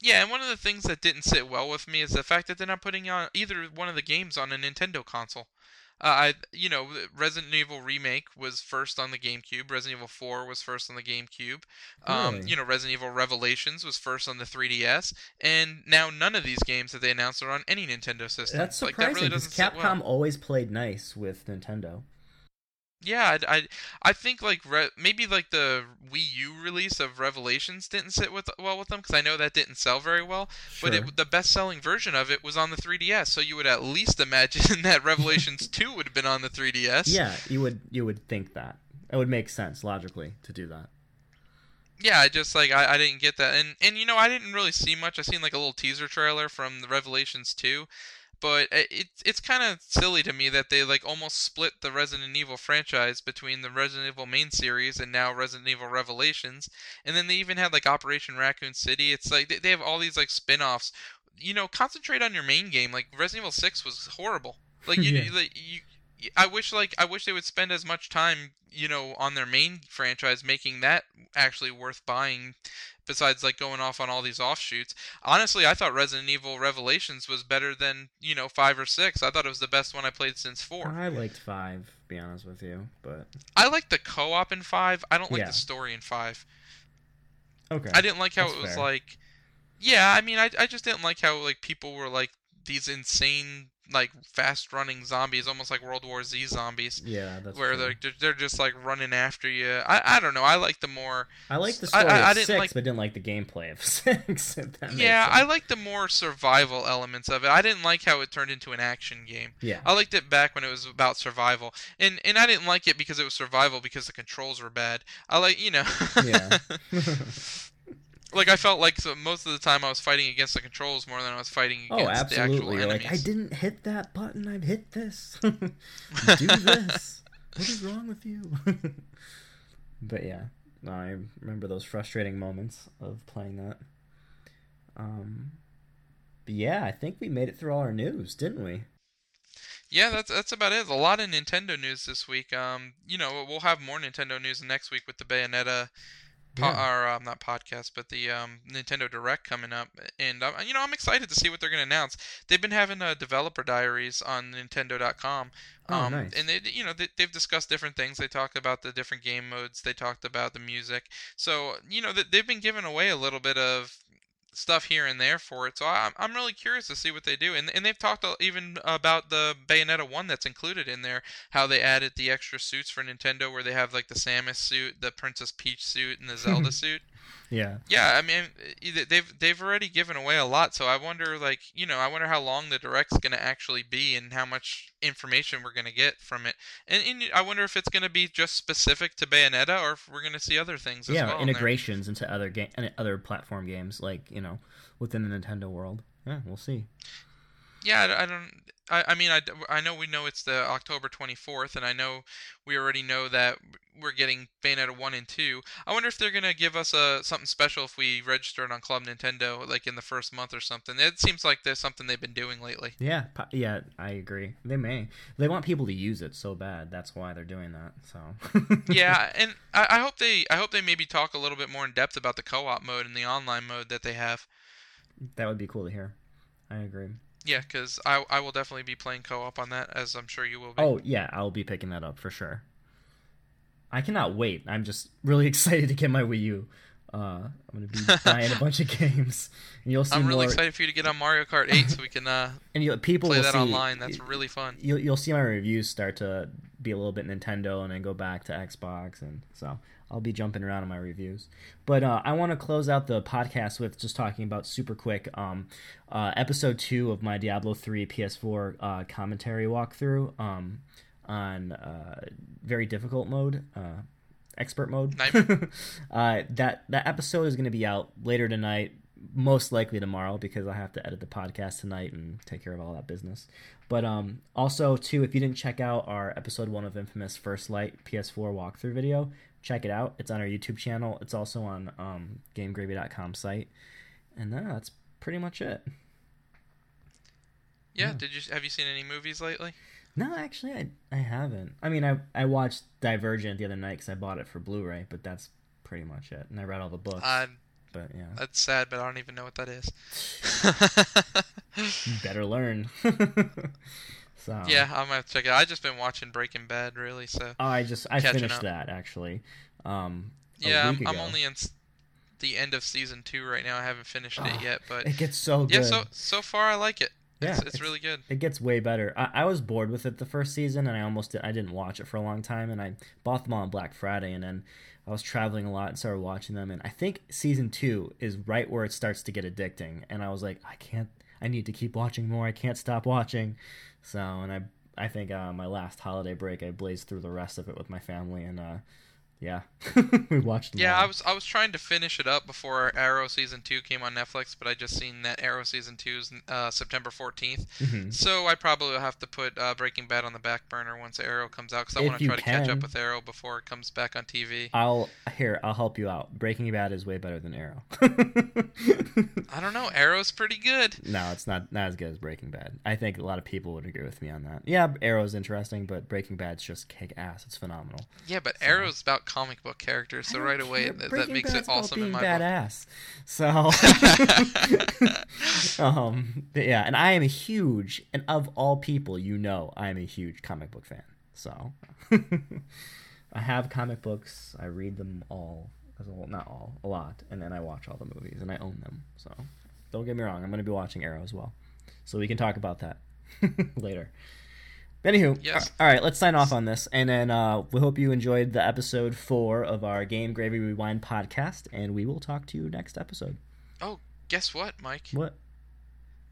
yeah, and one of the things that didn't sit well with me is the fact that they're not putting on either one of the games on a Nintendo console. Uh, I, you know, Resident Evil remake was first on the GameCube. Resident Evil 4 was first on the GameCube. Um, Really? you know, Resident Evil Revelations was first on the 3DS, and now none of these games that they announced are on any Nintendo system. That's like surprising that really Capcom well. always played nice with Nintendo. Yeah, I, I, I think like re- maybe like the Wii U release of Revelations didn't sit with well with them because I know that didn't sell very well. Sure. But it, the best-selling version of it was on the 3DS, so you would at least imagine that Revelations 2 would have been on the 3DS. yeah, you would you would think that it would make sense logically to do that. Yeah, I just like I, I didn't get that, and and you know I didn't really see much. I seen like a little teaser trailer from the Revelations 2, but it it- it's kind of silly to me that they like almost split the Resident Evil franchise between the Resident Evil main series and now Resident Evil Revelations, and then they even had like Operation Raccoon City. It's like they, they have all these like spin-offs. You know, concentrate on your main game. Like Resident Evil 6 was horrible. Like you, Yeah. like, you I wish like I wish they would spend as much time, you know, on their main franchise making that actually worth buying besides like going off on all these offshoots. Honestly, I thought Resident Evil Revelations was better than, you know, 5 or 6. I thought it was the best one I played since 4. I liked five, to be honest with you, but I like the co-op in 5. I don't like Yeah. the story in 5. okay. I didn't like how That's it was fair. like Yeah, I mean I I just didn't like how like people were like these insane like fast running zombies almost like World War Z zombies. Yeah, that's where true. they're they're- just like running after you. I I don't know. I like the more I like the I- story I- I of didn't six, like- but didn't like the gameplay of six. if that makes yeah. I like the more survival elements of it. I didn't like how it turned into an action game. Yeah, I liked it back when it was about survival, and and I didn't like it because it was survival because the controls were bad. I like you know. Yeah. like I felt like so most of the time I was fighting against the controls more than I was fighting oh, against the actual absolutely. You're enemies. like, I didn't hit that button. I've hit this. Do this. what is wrong with you? but yeah, I remember those frustrating moments of playing that. Um, but yeah, I think we made it through all our news, didn't we? Yeah, that's that's about it. A lot of Nintendo news this week. Um, you know, we'll have more Nintendo news next week with the Bayonetta, po- Yeah. or um, not podcast, but the um, Nintendo Direct coming up. And um, you know, I'm excited to see what they're going to announce. They've been having uh, developer diaries on Nintendo.com. Oh, Um, nice. And they, you know, they, they've discussed different things. They talked about the different game modes. They talked about the music. So you know, that they've been giving away a little bit of stuff here and there for it. So I'm I'm really curious to see what they do. And and they've talked even about the Bayonetta one that's included in there. How they added the extra suits for Nintendo, where they have like the Samus suit, the Princess Peach suit, and the Zelda suit. Yeah. Yeah, I mean they've they've already given away a lot. So I wonder like you know I wonder how long the direct's gonna actually be and how much information we're gonna get from it. And, and I wonder if it's gonna be just specific to Bayonetta or if we're gonna see other things as yeah, well. in integrations into other game and other platform games, like you know, within the Nintendo world. Yeah, we'll see. Yeah, I, I don't. I, I mean, I, I know we know it's the October 24th, and I know we already know that we're getting Bayonetta 1 and 2. I wonder if they're gonna give us a something special if we register it on Club Nintendo, like in the first month or something. It seems like there's something they've been doing lately. Yeah, yeah, I agree. They may. They want people to use it so bad. That's why they're doing that. So. yeah, and I, I hope they I hope they maybe talk a little bit more in depth about the co-op mode and the online mode that they have. that would be cool to hear. I agree. Yeah, because I I will definitely be playing co-op on that, as I'm sure you will be. Oh yeah, I'll be picking that up for sure. I cannot wait. I'm just really excited to get my Wii U. Uh, I'm gonna be buying a bunch of games, and you'll see I'm really more. excited for you to get on Mario Kart 8 so we can uh, And you, people play that see, online. That's really fun. You'll you'll see my reviews start to be a little bit Nintendo, and then go back to Xbox, and so I'll be jumping around in my reviews. But uh, I want to close out the podcast with just talking about super quick um, uh, episode two of my Diablo three PS4 uh, commentary walkthrough um, on uh, very difficult mode. Uh, expert mode. Uh, that that episode is going to be out later tonight, most likely tomorrow because I have to edit the podcast tonight and take care of all that business. But um, also too, if you didn't check out our episode one of Infamous First Light PS4 walkthrough video, check it out. It's on our YouTube channel. It's also on um, GameGravy.com site, and uh, that's pretty much it. Yeah. Yeah. Did you have you seen any movies lately? No, actually, I I haven't. I mean, I I watched Divergent the other night because I bought it for Blu-ray, but that's pretty much it. And I read all the books. Uh, but yeah, that's sad, but I don't even know what that is. better learn. so yeah, I'm gonna check it. out. I just been watching Breaking Bad, really. So Oh, I just I Catching finished up. that actually. Um, yeah, I'm, I'm only in the end of season two right now. I haven't finished Oh, it yet, but It gets so good. yeah, so so far I like it. Yeah, it's, it's it's- really good. it gets way better. I, I was bored with it the first season, and I almost did, I didn't watch it for a long time, and I bought them all on Black Friday, and then I was traveling a lot and started watching them, and I think season two is right where it starts to get addicting, and I was like, I can't, I need to keep watching more. I can't stop watching. So, and I I think uh, my last holiday break, I blazed through the rest of it with my family, and uh, yeah, we watched. Yeah, all. I was I was trying to finish it up before Arrow season two came on Netflix, but I just seen that Arrow season two is uh, September 14th. Mhm. So I probably will have to put uh, Breaking Bad on the back burner once Arrow comes out because I want to try to catch up with Arrow before it comes back on TV. I'll here. I'll help you out. Breaking Bad is way better than Arrow. I don't know. Arrow's pretty good. no, it's not not as good as Breaking Bad. I think a lot of people would agree with me on that. Yeah, Arrow's interesting, but Breaking Bad's just kick ass. It's phenomenal. Yeah, but Arrow's about comic book characters, so right away that, that makes it awesome in my badass. So, um, yeah, and I am a huge, and of all people, you know, I am a huge comic book fan. So, I have comic books. I read them all, as whole, not all, a lot, and then I watch all the movies, and I own them. So, don't get me wrong. I'm going to be watching Arrow as well, so we can talk about that later. Anywho, Yes. all right, let's sign off on this, and then uh, we hope you enjoyed the episode four of our Game Gravy Rewind podcast, and we will talk to you next episode. Oh, Guess what, Mike? What?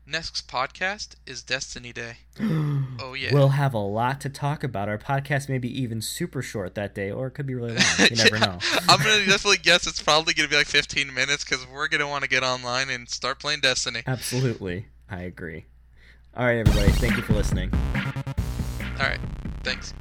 Next podcast is Destiny Day. Oh yeah. We'll have a lot to talk about. Our podcast may be even super short that day, or it could be really long. You never know. I'm gonna definitely guess it's probably gonna be like 15 minutes because we're gonna want to get online and start playing Destiny. Absolutely, I agree. All right, everybody. Thank you for listening. All right. Thanks.